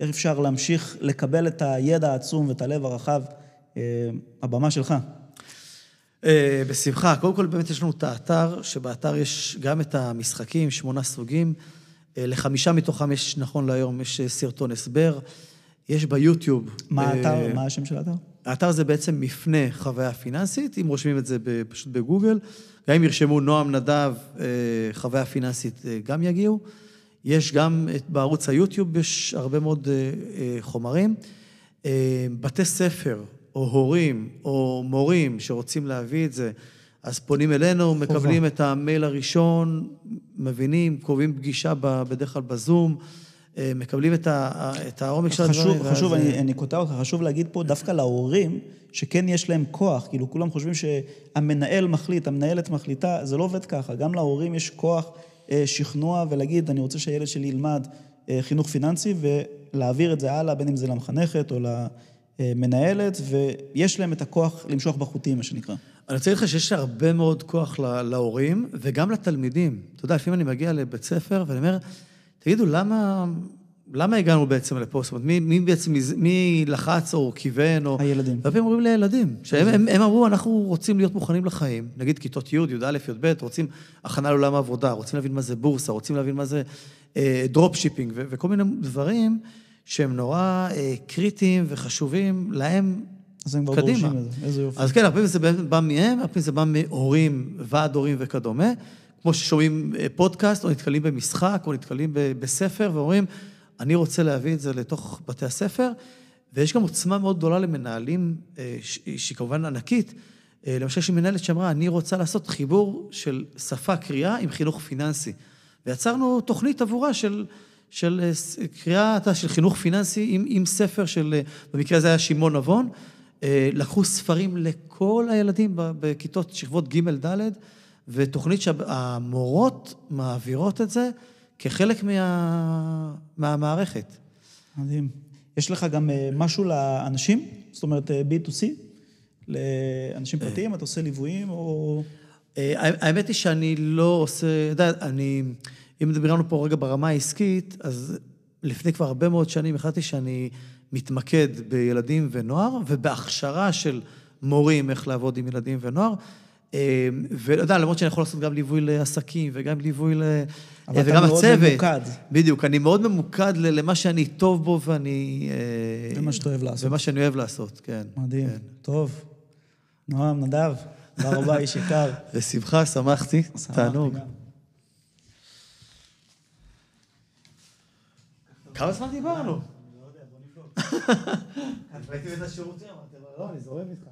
איך אפשר להמשיך לקבל את הידע העצום ואת הלב הרחב. הבמה שלך.
אה, בשמחה. קודם כל, באמת יש לנו את האתר, שבאתר יש גם את המשחקים, שמונה סוגים. אה, לחמישה מתוכם יש, נכון להיום, יש אה, סרטון הסבר. יש ביוטיוב.
מה האתר, מה השם של האתר?
האתר זה בעצם מפנה חוויה פיננסית, אם רושמים את זה פשוט בגוגל, גם אם ירשמו נועם נדב, אה, חוויה פיננסית, אה, גם יגיעו. יש גם את- בערוץ היוטיוב, יש הרבה מאוד אה, אה, חומרים. אה, בתי ספר, או הורים, או מורים שרוצים להביא את זה, אז פונים אלינו, מקבלים את המייל הראשון, מבינים, קובעים פגישה בדרך כלל בזום, אה, מקבלים את ה- את העומק של הדברים.
חשוב, חשוב,
ואז, אה,
אני, אני קוטע אותך, חשוב להגיד פה דווקא להורים, שכן יש להם כוח, כאילו כולם חושבים שהמנהל מחליט, המנהלת מחליטה, זה לא עובד ככה, גם להורים יש כוח אה, שכנוע ולהגיד, אני רוצה שהילד שלי ילמד חינוך פיננסי ולהעביר את זה הלאה, בין אם זה למחנכת או למנהלת, ויש להם את הכוח למשוך בחוטים, מה שנקרא.
אני רוצה להגיד לך שיש הרבה מאוד כוח לה- להורים וגם לתלמידים. אתה יודע, לפעמים אני מגיע לבית ספר ואני אומר, תגידו, למה, למה הגענו בעצם לפה? זאת אומרת, מי, מי בעצם, מי לחץ או כיוון או...
הילדים.
והרבה אומרים לילדים, שהם הם, הם אמרו, אנחנו רוצים להיות מוכנים לחיים. נגיד כיתות י', י"א, י"ב, רוצים הכנה לעולם העבודה, רוצים להבין מה זה בורסה, רוצים להבין מה זה אה, dropshipping וכל מיני דברים שהם נורא אה, קריטיים וחשובים להם
אז הם כבר
קדימה.
דורשים את זה, איזה יופי.
אז כן, הרבה פעמים זה בא מהם, הרבה פעמים זה בא מהורים, ועד הורים וכדומה. כמו ששומעים אה, פודקאסט, או נתקלים במשחק, או נתקלים בספר, ואומרים, אני רוצה להביא את זה לתוך בתי הספר. ויש גם עוצמה מאוד גדולה למנהלים, אה, שהיא כמובן ענקית. אה, למשל, יש מנהלת שאמרה, אני רוצה לעשות חיבור של שפה קריאה עם חינוך פיננסי. ויצרנו תוכנית עבורה של, של אה, קריאה, של חינוך פיננסי עם, עם ספר של, אה, במקרה הזה היה שמעון נבון. אה, לקחו ספרים לכל הילדים בכיתות שכבות ג' ד', ותוכנית שהמורות מעבירות את זה כחלק מה, מהמערכת.
מדהים. יש לך גם משהו לאנשים? זאת אומרת, אה, B2C? לאנשים פרטיים? אתה עושה ליוויים או...
האמת היא שאני לא עושה, אתה יודע, אני, אם מדברים פה רגע ברמה העסקית, אז לפני כבר הרבה מאוד שנים החלטתי שאני מתמקד בילדים ונוער, ובהכשרה של מורים איך לעבוד עם ילדים ונוער. אה, ואתה יודע, למרות שאני יכול לעשות גם ליווי לעסקים וגם ליווי ל...
אבל אתה
וגם
מאוד
הצוות.
ממוקד.
בדיוק, אני מאוד ממוקד למה שאני טוב בו ואני... אה,
ומה שאתה אוהב לעשות.
ומה שאני אוהב לעשות, כן.
מדהים.
כן.
טוב. נועם, נדב, תודה רבה, איש יקר. [LAUGHS]
בשמחה, שמחתי,
שמחתי
תענוג. כמה זמן דיברנו? [LAUGHS] ראיתי את השירותים, אמרתי לו, לא, אני זורם איתך.